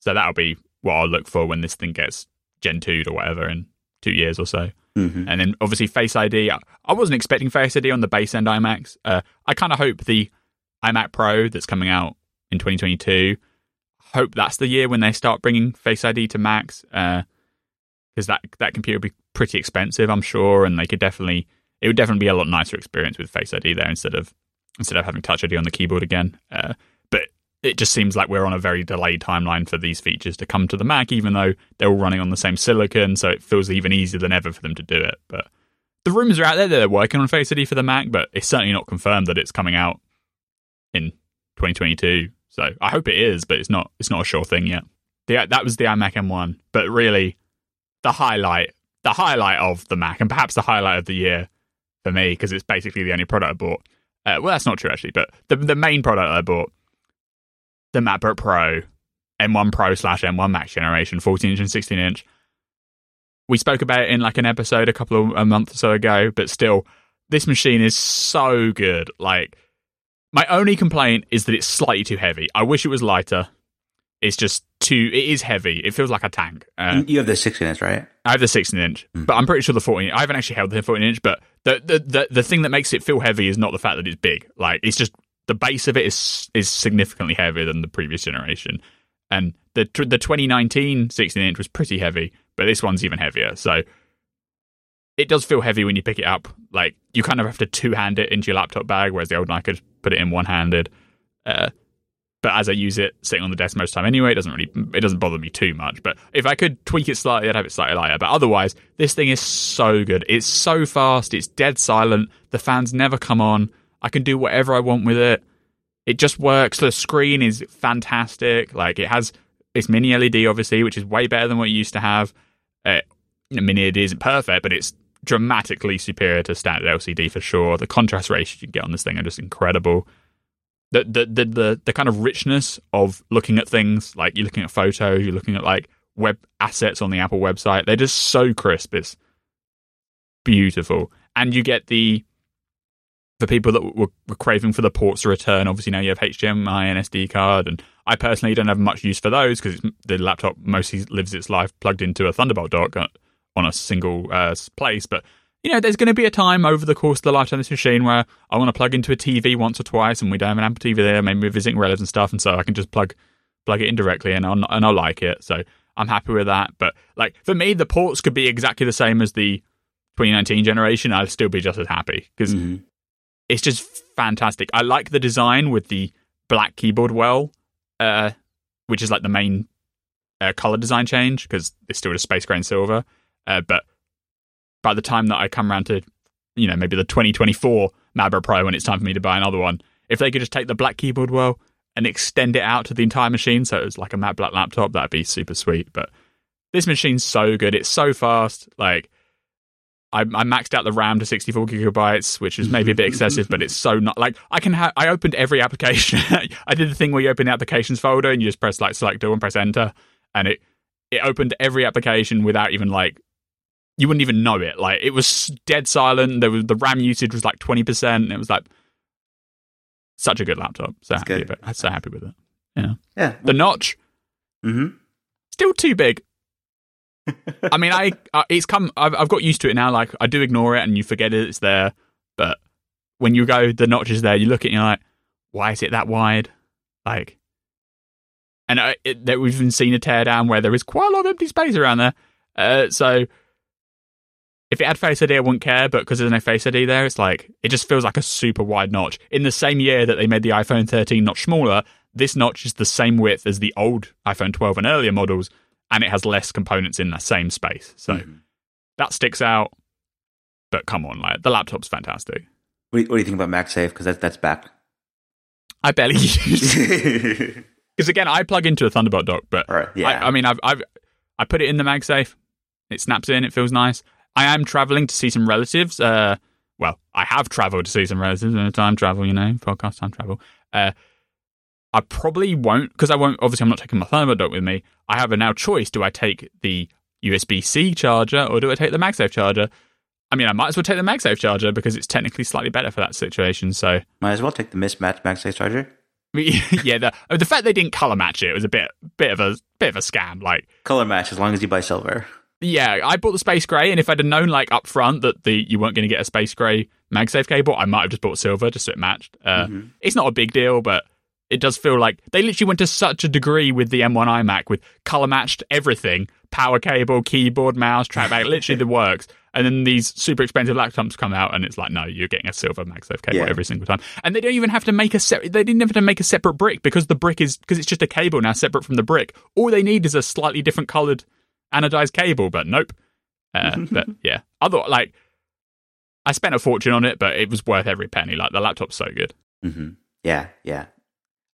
so that'll be what I'll look for when this thing gets Gen 2 or whatever in two years or so. Mm-hmm. And then obviously Face ID. I wasn't expecting Face ID on the base end iMacs. Uh, I kind of hope the iMac Pro that's coming out in 2022. Hope that's the year when they start bringing Face ID to Macs. Uh, because that that computer would be pretty expensive, I'm sure, and they could definitely it would definitely be a lot nicer experience with Face ID there instead of instead of having Touch ID on the keyboard again. Uh, it just seems like we're on a very delayed timeline for these features to come to the Mac, even though they're all running on the same silicon, so it feels even easier than ever for them to do it. But the rumors are out there that they're working on Face ID for the Mac, but it's certainly not confirmed that it's coming out in 2022. So I hope it is, but it's not. It's not a sure thing yet. The, that was the iMac M1, but really the highlight, the highlight of the Mac, and perhaps the highlight of the year for me because it's basically the only product I bought. Uh, well, that's not true actually, but the the main product I bought, the MacBook Pro, M1 Pro slash M1 Max generation, 14 inch and 16 inch. We spoke about it in like an episode a couple of a month or so ago, but still, this machine is so good. Like, my only complaint is that it's slightly too heavy. I wish it was lighter. It's just too. It is heavy. It feels like a tank. Uh, you have the 16 inch, right? I have the 16 inch, mm. but I'm pretty sure the 14. I haven't actually held the 14 inch, but the, the the the thing that makes it feel heavy is not the fact that it's big. Like it's just the base of it is is significantly heavier than the previous generation, and the the 2019 16 inch was pretty heavy, but this one's even heavier. So it does feel heavy when you pick it up. Like you kind of have to two hand it into your laptop bag, whereas the old one I could put it in one handed. Uh, but as I use it sitting on the desk most of the time anyway, it doesn't really it doesn't bother me too much. But if I could tweak it slightly, I'd have it slightly lighter. But otherwise, this thing is so good. It's so fast. It's dead silent. The fans never come on. I can do whatever I want with it. It just works. The screen is fantastic. Like it has it's mini LED, obviously, which is way better than what you used to have. Uh, mini LED isn't perfect, but it's dramatically superior to standard LCD for sure. The contrast ratios you get on this thing are just incredible. The, the the the the kind of richness of looking at things, like you're looking at photos, you're looking at like web assets on the Apple website. They're just so crisp. It's beautiful, and you get the for people that were, were craving for the ports to return. Obviously, now you have HDMI and SD card, and I personally don't have much use for those because the laptop mostly lives its life plugged into a Thunderbolt dock on a single uh, place. But you know, there's going to be a time over the course of the lifetime of this machine where I want to plug into a TV once or twice, and we don't have an Apple TV there. Maybe we're visiting relatives and stuff, and so I can just plug plug it in directly, and I'll and I'll like it. So I'm happy with that. But like for me, the ports could be exactly the same as the 2019 generation. I'd still be just as happy because mm-hmm. It's just fantastic. I like the design with the black keyboard well, uh, which is like the main uh, color design change because it's still a space gray and silver. Uh, but by the time that I come around to, you know, maybe the 2024 MacBook Pro when it's time for me to buy another one, if they could just take the black keyboard well and extend it out to the entire machine so it's like a matte black laptop, that'd be super sweet. But this machine's so good. It's so fast. Like, I, I, maxed out the RAM to 64 gigabytes, which is maybe a bit excessive, but it's so not like I can have. I opened every application. I did the thing where you open the applications folder and you just press like select all and press enter, and it it opened every application without even like you wouldn't even know it. Like it was dead silent. There was the RAM usage was like twenty percent. It was like such a good laptop. So That's happy, good. so happy with it. Yeah, yeah. The notch, mm-hmm. still too big. I mean, I uh, it's come. I've, I've got used to it now. Like I do ignore it, and you forget it, it's there. But when you go, the notch is there. You look at it, and you're like, why is it that wide? Like, and uh, it, that we've even seen a teardown where there is quite a lot of empty space around there. Uh, so if it had Face ID, I wouldn't care, but because there's no Face ID there, it's like it just feels like a super wide notch. In the same year that they made the iPhone 13 notch smaller, this notch is the same width as the old iPhone 12 and earlier models, and it has less components in the same space. So mm-hmm. that sticks out. But come on, like the laptop's fantastic. What do you, what do you think about MagSafe? Because that's that's back. I barely use. Because again, I plug into a Thunderbolt dock, but right, yeah. I, I mean, I've I've I put it in the MagSafe. It snaps in. It feels nice. I am traveling to see some relatives. Uh, well, I have traveled to see some relatives. Uh, time travel, you know, podcast time travel. Uh, I probably won't because I won't. Obviously, I'm not taking my Thunderbolt with me. I have a now choice: do I take the USB C charger or do I take the MagSafe charger? I mean, I might as well take the MagSafe charger because it's technically slightly better for that situation. So might as well take the mismatched MagSafe charger. yeah, the the fact they didn't color match it was a bit bit of a bit of a scam. Like color match as long as you buy silver. Yeah, I bought the space gray, and if I'd have known like up front that the you weren't going to get a space gray MagSafe cable, I might have just bought silver just so it matched. Uh, mm-hmm. It's not a big deal, but it does feel like they literally went to such a degree with the M1 iMac with color matched everything, power cable, keyboard, mouse, trackpad, literally the works. And then these super expensive laptops come out, and it's like, no, you're getting a silver MagSafe cable yeah. every single time. And they don't even have to make a se- they didn't have to make a separate brick because the brick is because it's just a cable now separate from the brick. All they need is a slightly different colored anodized cable, but nope. Uh, but yeah, other like I spent a fortune on it, but it was worth every penny. Like the laptop's so good. Mm-hmm. Yeah, yeah.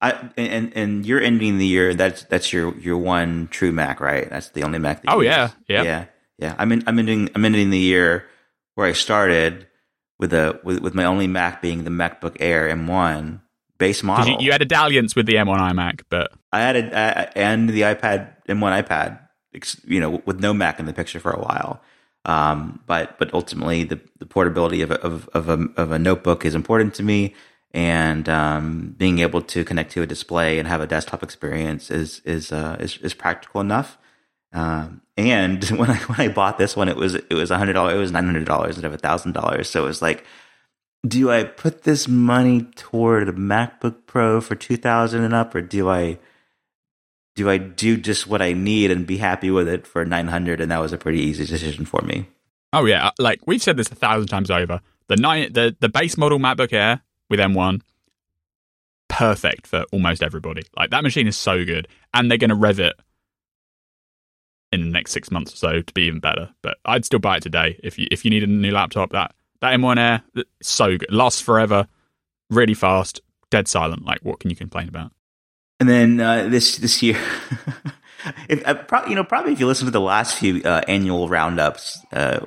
I and and you're ending the year. That's that's your your one true Mac, right? That's the only Mac. oh yeah, yeah, yeah, yeah. I'm in, I'm ending I'm ending the year where I started with a with, with my only Mac being the MacBook Air M1 base model. You, you, had a dalliance with the M1 iMac, but I had a, uh, and the iPad M1 iPad you know, with no Mac in the picture for a while. Um, but but ultimately, the, the portability of a, of of a, of a notebook is important to me, and um, being able to connect to a display and have a desktop experience is is uh, is, is practical enough. Um, and when I when I bought this one, it was it was hundred dollars. It was nine hundred dollars instead of thousand dollars. So it was like, do I put this money toward a MacBook Pro for two thousand and up, or do I do I do just what I need and be happy with it for 900? And that was a pretty easy decision for me. Oh yeah, uh, like we've said this a thousand times over. The nine, the the base model MacBook Air with M1, perfect for almost everybody. Like that machine is so good, and they're going to rev it in the next six months or so to be even better. But I'd still buy it today if you if you need a new laptop. That that M1 Air, so good, lasts forever, really fast, dead silent. Like what can you complain about? And then uh, this this year, if uh, pro- you know, probably if you listen to the last few uh, annual roundups, uh,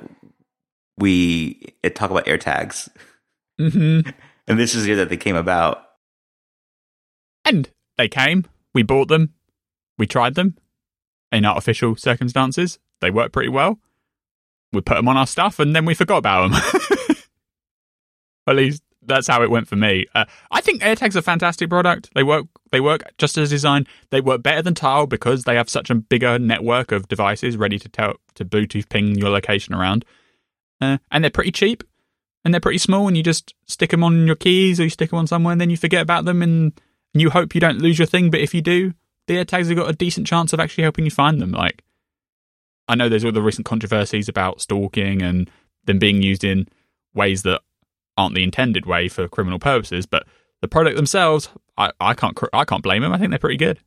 we talk about AirTags, Mm-hmm. And this is the year that they came about. And they came. We bought them. We tried them in artificial circumstances. They worked pretty well. We put them on our stuff, and then we forgot about them. At least that's how it went for me. Uh, I think AirTags are a fantastic product. They work. They work just as designed. They work better than Tile because they have such a bigger network of devices ready to tell to Bluetooth ping your location around. Uh, and they're pretty cheap, and they're pretty small. And you just stick them on your keys, or you stick them on somewhere, and then you forget about them, and, you hope you don't lose your thing. But if you do, the AirTags have got a decent chance of actually helping you find them. Like, I know there's all the recent controversies about stalking and them being used in ways that aren't the intended way for criminal purposes, but the product themselves, I, I can't I can't blame them. I think they're pretty good.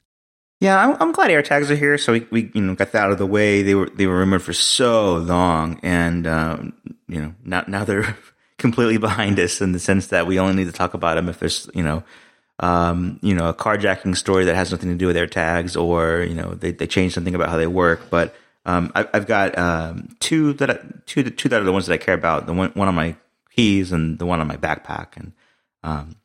Yeah, I'm, I'm glad AirTags are here. So we, we you know got that out of the way. They were they were rumored for so long, and um, you know now now they're completely behind us in the sense that we only need to talk about them if there's you know um, you know a carjacking story that has nothing to do with their tags or you know they they change something about how they work. But um, I, I've got um, two that I, two two that are the ones that I care about. The one one on my keys and the one on my backpack, and um,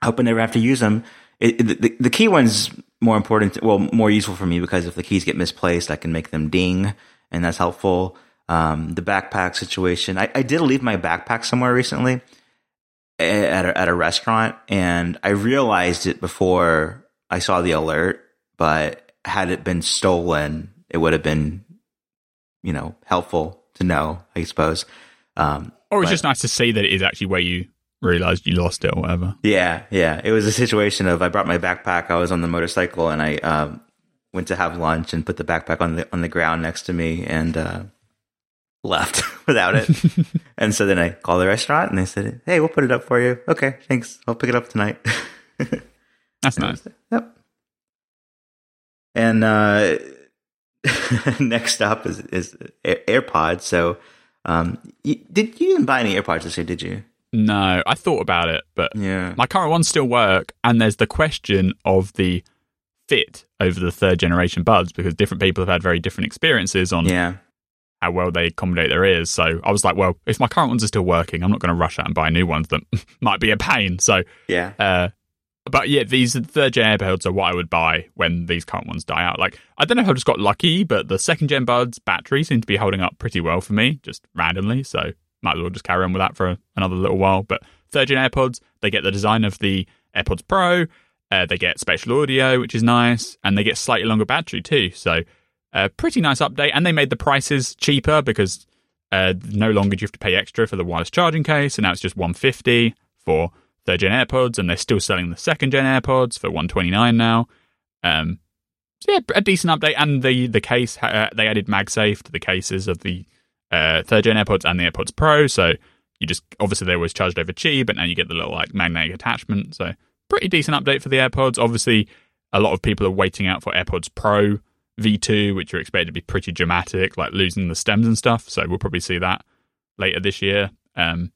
I hope I never have to use them. It, it, the, the key one's more important, well, more useful for me because if the keys get misplaced, I can make them ding, and that's helpful. Um, the backpack situation, I, I did leave my backpack somewhere recently at a, at a restaurant, and I realized it before I saw the alert. But had it been stolen, it would have been, you know, helpful to know, I suppose. Um, Or it's but- just nice to see that it is actually where you realized you lost it or whatever. Yeah, yeah. It was a situation of I brought my backpack. I was on the motorcycle and I um, went to have lunch and put the backpack on the on the ground next to me and uh, left without it. and so then I called the restaurant and they said, "Hey, we'll put it up for you." Okay, thanks. I'll pick it up tonight. That's nice. Yep. And uh, next up is is AirPods. So, um, you, did you didn't buy any AirPods this year? Did you? No, I thought about it, but Yeah. my current ones still work, and there's the question of the fit over the third generation buds because different people have had very different experiences on Yeah. How well they accommodate their ears. So I was like, well, if my current ones are still working, I'm not going to rush out and buy new ones that might be a pain. So, Yeah. uh, but yeah, these third gen AirPods are what I would buy when these current ones die out. Like, I don't know if I just got lucky, but the second gen buds battery seem to be holding up pretty well for me, just randomly. So might as well just carry on with that for another little while. But third gen AirPods, they get the design of the AirPods Pro. Uh, they get spatial audio, which is nice, and they get slightly longer battery too. So, uh, pretty nice update. And they made the prices cheaper because uh, no longer do you have to pay extra for the wireless charging case, and now it's just 150 for third gen AirPods, and they're still selling the second gen AirPods for 129 now. Um, so yeah, a decent update, and the the case uh, they added MagSafe to the cases of the uh, third gen AirPods and the AirPods Pro. So you just obviously they always charged over Qi, but now you get the little like magnetic attachment. So pretty decent update for the AirPods. Obviously, a lot of people are waiting out for AirPods Pro V2, which are expected to be pretty dramatic, like losing the stems and stuff. So we'll probably see that later this year. Um,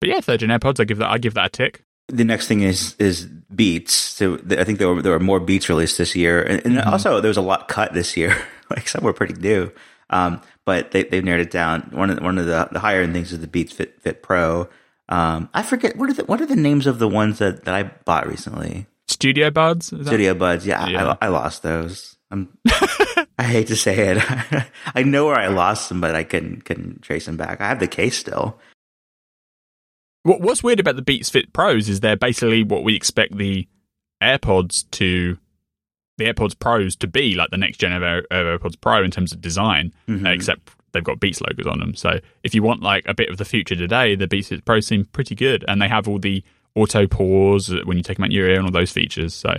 but yeah, third gen AirPods, I give that I give that a tick. the next thing is is Beats. So th- I think there were there were more Beats released this year, and, and also there was a lot cut this year. like some were pretty new, um, but they they've narrowed it down. One of the, one of the, the higher end things is the Beats Fit Fit Pro. Um, I forget what are the what are the names of the ones that, that I bought recently. Studio Buds, is that- Studio Buds. Yeah, Yeah. I, I lost those. I'm, I hate to say it. I know where I lost them, but I couldn't couldn't trace them back. I have the case still. What, what's weird about the Beats Fit Pros is they're basically what we expect the AirPods to, the AirPods Pros to be, like the next gen of Air- AirPods Pro in terms of design, Mhm. uh, except they've got Beats logos on them. So if you want like a bit of the future today, the Beats Fit Pros seem pretty good, and they have all the auto pause when you take them out your ear and all those features. So,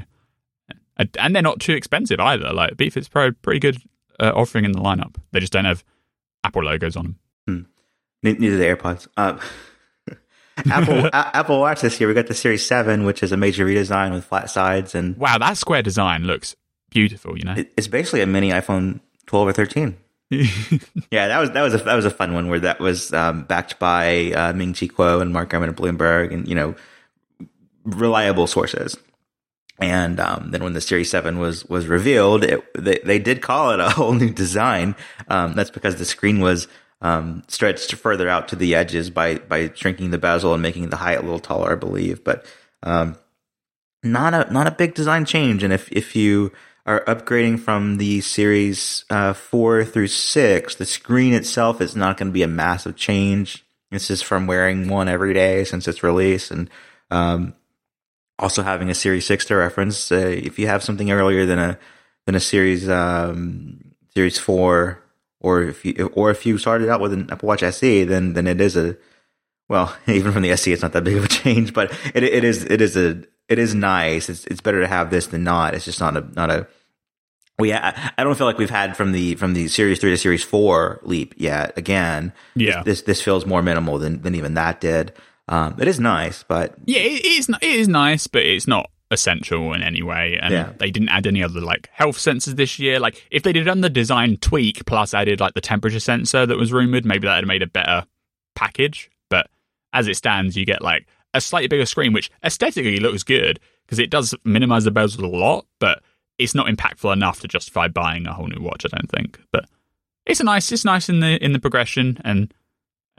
and and they're not too expensive either. Like Beats Fit Pro, pretty good uh, offering in the lineup. They just don't have Apple logos on them. Ne- Neither the AirPods. Uh, Apple A- Apple Watch this year we got the Series Seven, which is a major redesign with flat sides, and Wow, that square design looks beautiful. You know. it's basically a mini iPhone 12 or 13. Yeah, that was that was a that was a fun one where that was um, backed by uh, Ming Chi Kuo and Mark Gurman of Bloomberg, and you know reliable sources. And um, then when the Series Seven was was revealed, it, they they did call it a whole new design. Um, that's because the screen was um, stretched further out to the edges by by shrinking the bezel and making the height a little taller, I believe. But um, not a not a big design change. And if if you are upgrading from the series uh, four through six, the screen itself is not going to be a massive change. This is from wearing one every day since its release, and um, also having a Series Six to reference. Uh, if you have something earlier than a than a Series um, Series Four, or if you or if you started out with an Apple Watch SE, then then it is a well, even from the SE, it's not that big of a change, but it it is it is a it is nice. It's it's better to have this than not. It's just not a not a we I, I don't feel like we've had from the from the series three to series four leap yet. Again, Yeah. this this feels more minimal than than even that did. Um, it is nice, but Yeah, it is. It is nice, but it's not essential in any way. And Yeah. they didn't add any other like health sensors this year. Like if they'd have done the design tweak plus added like the temperature sensor that was rumored, maybe that would have made a better package. But as it stands, you get like a slightly bigger screen, which aesthetically looks good because it does minimize the bezel a lot, but it's not impactful enough to justify buying a whole new watch. I don't think, but it's a nice. It's nice in the in the progression and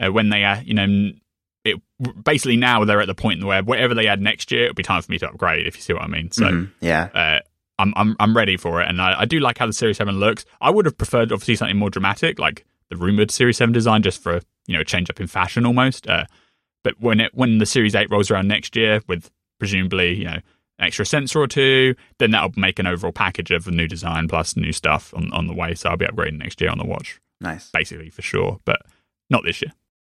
uh, when they uh, you know basically now they're at the point where whatever they add next year it'll be time for me to upgrade if you see what I mean. So mhm, yeah, uh, I'm I'm I'm ready for it, and I, I do like how the Series Seven looks. I would have preferred obviously something more dramatic, like the rumored Series Seven design, just for you know a change up in fashion almost. Uh, but when it when the Series Eight rolls around next year with presumably you know an extra sensor or two, then that'll make an overall package of a new design plus new stuff on on the way. So I'll be upgrading next year on the watch, nice. basically for sure, but not this year.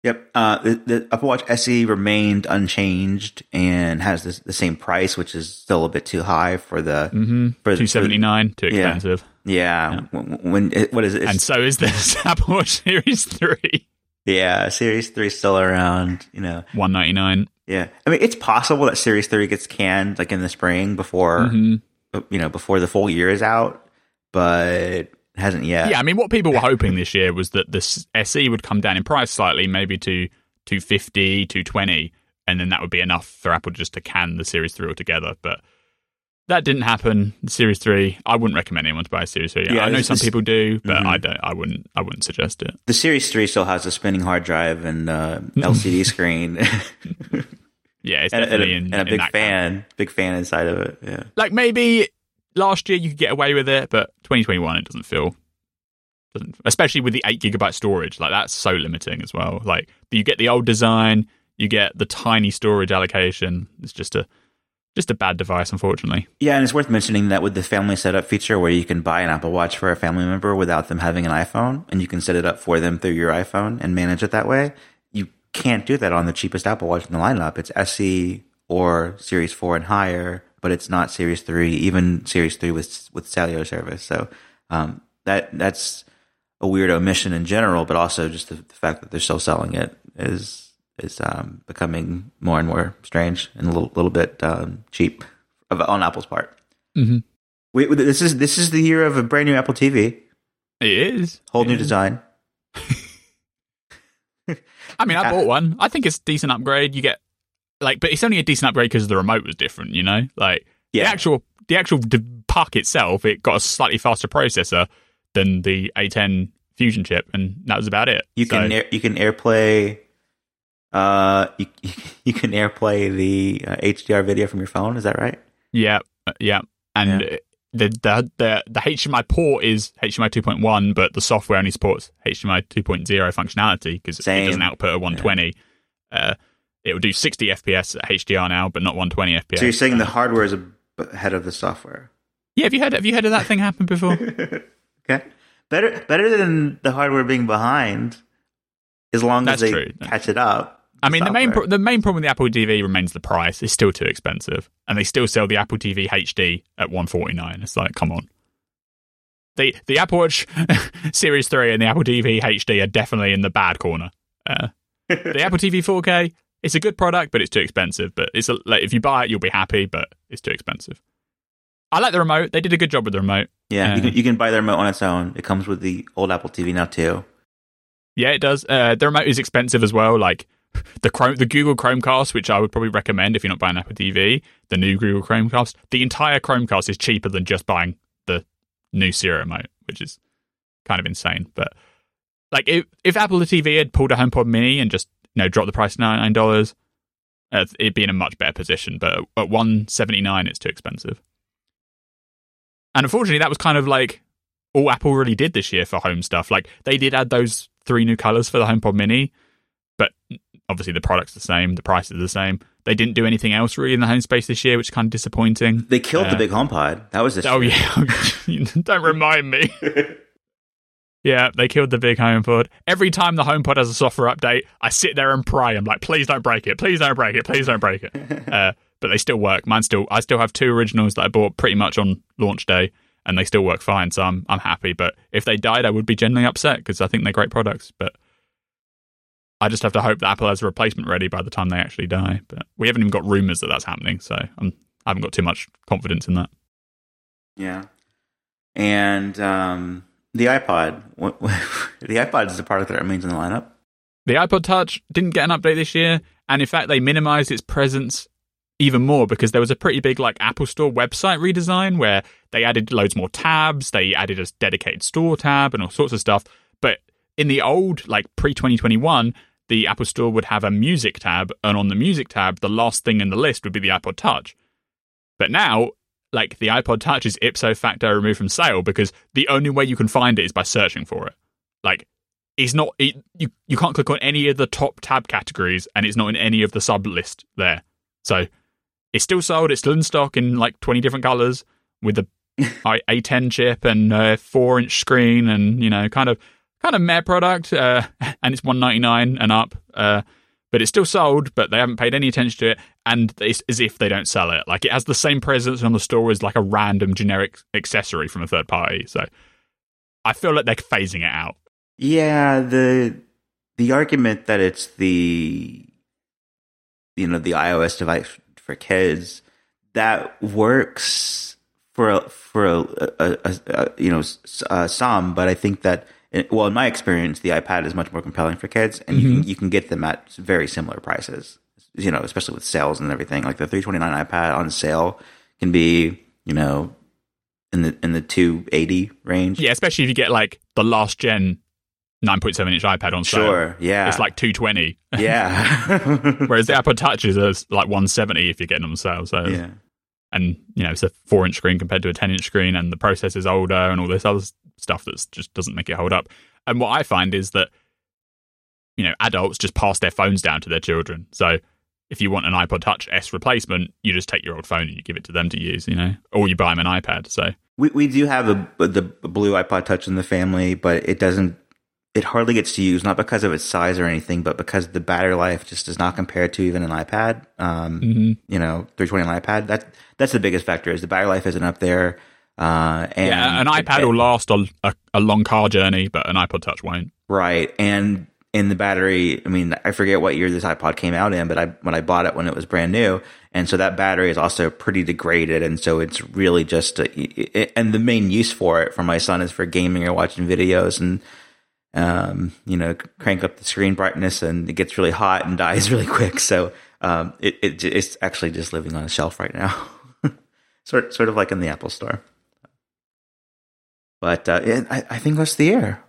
Yep. Uh, the, the Apple Watch SE remained unchanged and has this, the same price, which is still a bit too high for the Mm-hmm. for Two seventy nine, too Yeah. expensive, Yeah. When, when it, what is it? It's- and so is this Apple Watch Series Three, yeah, Series Three still around. You know. one ninety nine. Yeah. I mean, it's possible that Series Three gets canned like in the spring before Mm-hmm. you know before the full year is out, but it hasn't yet. Yeah, I mean, what people were hoping this year was that the SE would come down in price slightly, maybe to 250, 220, and then that would be enough for Apple just to can the Series 3 altogether. But that didn't happen. The Series 3, I wouldn't recommend anyone to buy a Series 3. Yeah, I know some people do, but Mhm. I don't. I wouldn't. I wouldn't suggest it. The Series Three still has a spinning hard drive and uh, LCD screen, Yeah, it's and, and a, in, and a big that camp. fan, big fan inside of it. Yeah. Like maybe last year you could get away with it, but 2021 it doesn't feel. Doesn't, especially with the eight gigabyte storage, like that's so limiting as well. Like you get the old design, you get the tiny storage allocation. It's just a just a bad device, unfortunately. Yeah, and it's worth mentioning that with the family setup feature where you can buy an Apple Watch for a family member without them having an iPhone and you can set it up for them through your iPhone and manage it that way, you can't do that on the cheapest Apple Watch in the lineup. It's SE or Series 4 and higher, but it's not Series 3, even Series 3 with with cellular service. So, um, that that's a weird omission in general, but also just the, the fact that they're still selling it is is um, becoming more and more strange and a little, little bit um, cheap on Apple's part. Mhm. Wait, wait, this is this is the year of a brand new Apple TV, It is whole It new is. design. I mean, I bought one. I think it's a decent upgrade. You get like, but it's only a decent upgrade because the remote was different. You know, like Yeah. the actual the actual puck itself, it got a slightly faster processor than the A10 Fusion chip, and that was about it. You can air, you can AirPlay. Uh, you you can AirPlay the uh, HDR video from your phone. Is that right? Yeah, uh, yeah, and Yeah. the, the the the HDMI port is HDMI 2.1, but the software only supports HDMI 2.0 functionality because it doesn't output a 120. Uh, it will do 60 FPS at HDR now, but not 120 FPS. So you're saying the hardware is ahead of the software? yeah? Have you heard? Have you heard of that thing happen before? okay, better better than the hardware being behind, as long That's as they true. catch it up. I mean, the main pro- the main problem with the Apple TV remains the price. It's still too expensive, and they still sell the Apple TV HD at one forty nine. It's like, come on. The the Apple Watch Series three and the Apple TV HD are definitely in the bad corner. Uh, the Apple TV 4K, it's a good product, but it's too expensive. But it's a, like, if you buy it, you'll be happy, but it's too expensive. I like the remote. They did a good job with the remote. Yeah, you can you can buy the remote on its own. It comes with the old Apple TV now too. Yeah, it does. Uh, the remote is expensive as well. Like the Chrome, the Google Chromecast, which I would probably recommend if you're not buying Apple TV. The new Google Chromecast, the entire Chromecast is cheaper than just buying the new Siri remote, which is kind of insane. But like if if Apple TV had pulled a HomePod Mini and just you know dropped the price to nine dollars, uh, it'd be in a much better position. But at one seventy nine, it's too expensive. And unfortunately, that was kind of like all Apple really did this year for home stuff. Like they did add those three new colors for the HomePod Mini, but obviously the product's the same, the price is the same. They didn't do anything else really in the home space this year, which is kind of disappointing. They killed Uh, the big HomePod. That was the Oh yeah, don't remind me. yeah, they killed the big HomePod. Every time the HomePod has a software update, I sit there and pray. I'm like, please don't break it, please don't break it, please don't break it. uh, but they still work. Mine still. I still have two originals that I bought pretty much on launch day, and they still work fine. So I'm I'm happy. But if they died, I would be genuinely upset because I think they're great products. But I just have to hope that Apple has a replacement ready by the time they actually die. But we haven't even got rumors that that's happening, so I'm, I haven't got too much confidence in that. Yeah. And um, the iPod. the iPod is a product that remains in the lineup. The iPod Touch didn't get an update this year, and in fact, they minimized its presence even more because there was a pretty big like Apple Store website redesign where they added loads more tabs, they added a dedicated store tab, and all sorts of stuff. But in the old like pre 2021, the Apple Store would have a music tab, and on the music tab, the last thing in the list would be the iPod Touch. But now, like the iPod Touch is ipso facto removed from sale because the only way you can find it is by searching for it. Like it's not it, you you can't click on any of the top tab categories and it's not in any of the sub list there so it's still sold it's still in stock in like 20 different colors with the A10 chip and a 4 inch screen and you know kind of kind of meh product uh, and it's 199 and up uh, but it's still sold but they haven't paid any attention to it and it's as if they don't sell it. Like it has the same presence on the store as like a random generic accessory from a third party. So i feel like they're phasing it out. Yeah, the the argument that it's the you know the iOS device for kids that works for a, for a, a, a, you know uh, some, but I think that well in my experience the iPad is much more compelling for kids, and you can mm-hmm. you can get them at very similar prices. You know, especially with sales and everything. Like the 329 iPad on sale can be you know in the in the 280 range. Yeah, especially if you get like the last gen 9.7 inch iPad on sale. Sure. Yeah. It's like 220. Yeah. Whereas the Apple Touches are uh, like 170 if you're getting them on sale. So, yeah. and you know, it's a four inch screen compared to a 10 inch screen, and the processor's older, and all this other stuff that just doesn't make it hold up. And what I find is that, you know, adults just pass their phones down to their children. So, if you want an iPod Touch S replacement, you just take your old phone and you give it to them to use, you know, or you buy them an iPad. So, We we do have a the blue iPod Touch in the family, but it doesn't. It hardly gets to use, not because of its size or anything, but because the battery life just does not compare to even an iPad. Um, mhm. You know, 320 iPad. That that's the biggest factor is the battery life isn't up there. Uh, and yeah, an iPad will last a, a, a long car journey, but an iPod Touch won't. Right. And in the battery, I mean, I forget what year this iPod came out in, but I when I bought it when it was brand new, and so that battery is also pretty degraded, and so it's really just a, and the main use for it for my son is for gaming or watching videos and um, you know, crank up the screen brightness and it gets really hot and dies really quick. So um, it, it it's actually just living on a shelf right now, sort sort of like in the Apple Store. But uh, it, I, I think that's the year.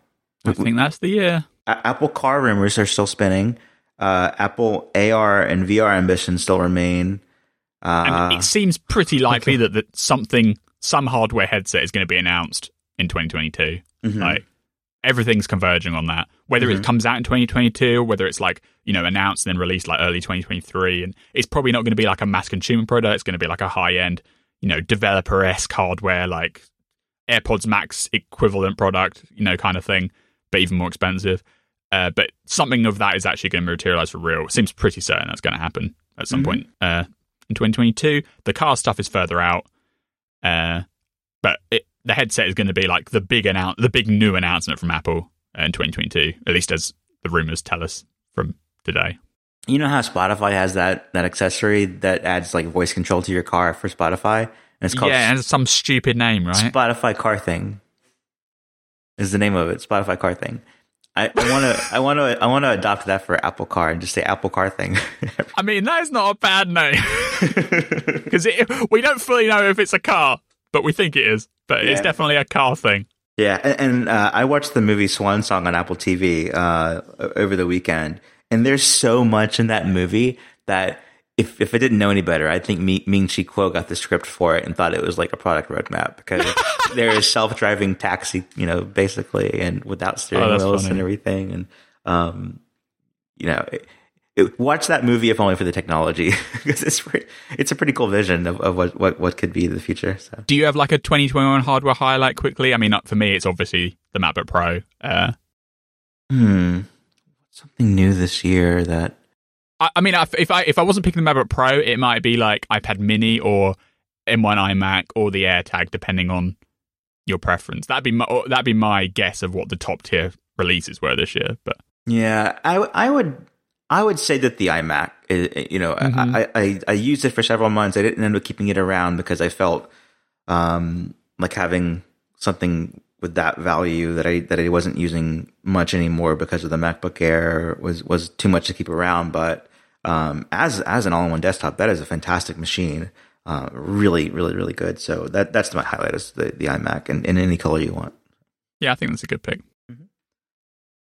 I think that's the year. A- Apple Car rumors are still spinning. Uh, Apple AR and VR ambitions still remain. Uh, it seems pretty likely that, that something, some hardware headset is going to be announced in 2022. mhm. Like everything's converging on that. Whether Mhm. it comes out in 2022, whether it's like you know announced and then released like early 2023, and it's probably not going to be like a mass consumer product. It's going to be like a high end, you know, developer esque hardware like AirPods Max equivalent product, you know, kind of thing, but even more expensive. Uh, but something of that is actually going to materialize for real. It seems pretty certain that's going to happen at some Mhm. point uh, in 2022. The car stuff is further out, uh, but it, the headset is going to be like the big announce, the big new announcement from Apple uh, in 2022, at least as the rumors tell us from today. you know how Spotify has that that accessory that adds like voice control to your car for Spotify, and it's called yeah, and it's some stupid name, right? Spotify Car Thing. Is the name of it Spotify Car Thing? I want to I want to I want to adopt that for Apple Car and just say Apple Car Thing. I mean, that is not a bad name because we don't fully know if it's a car, but we think it is. But it's definitely a car thing. Yeah, and, and uh, I watched the movie Swan Song on Apple TV uh, over the weekend, and there's so much in that movie that if if I didn't know any better, I think Ming Chi Kuo got the script for it and thought it was like a product roadmap because there is self driving taxi, you know, basically, and without steering oh, wheels funny. and everything, and um, you know. It, it, watch that movie if only for the technology because it's pretty, it's a pretty cool vision of, of what, what, what could be the future. So. Do you have like a 2021 hardware highlight quickly? I mean, for me, it's obviously the MacBook Pro. Uh, hmm, something new this year that I, I mean, if I if I wasn't picking the MacBook Pro, it might be like iPad Mini or M1 iMac or the AirTag, depending on your preference. That'd be my, that'd be my guess of what the top tier releases were this year. But yeah, I I would I would say that the iMac, you know, mm-hmm. I, I, I used it for several months. I didn't end up keeping it around because I felt um, like having something with that value that I that I wasn't using much anymore because of the MacBook Air was was too much to keep around. But um, as as an all in one desktop, that is a fantastic machine. Uh, really, really, really good. So that that's my highlight is the, the iMac and in any color you want. Yeah, I think that's a good pick. Mm-hmm.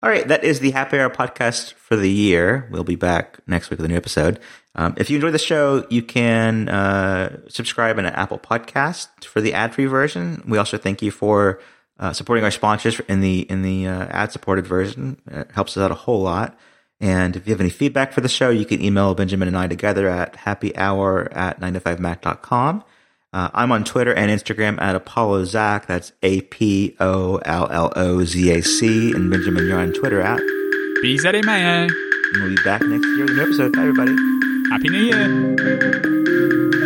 All right, that is the Happy Hour podcast for the year. We'll be back next week with a new episode. Um, if you enjoy the show, you can uh, subscribe in an Apple Podcast for the ad-free version. We also thank you for uh, supporting our sponsors in the in the uh, ad supported version. It helps us out a whole lot. And if you have any feedback for the show, you can email Benjamin and I together at happyhour at 9to5mac.com. Uh, I'm on Twitter and Instagram at Apollo Zac. That's A P O L L O Z A C. And Benjamin, you're on Twitter at BZA Mayo. And we'll be back next year with a new episode. Bye, everybody. Happy New Year.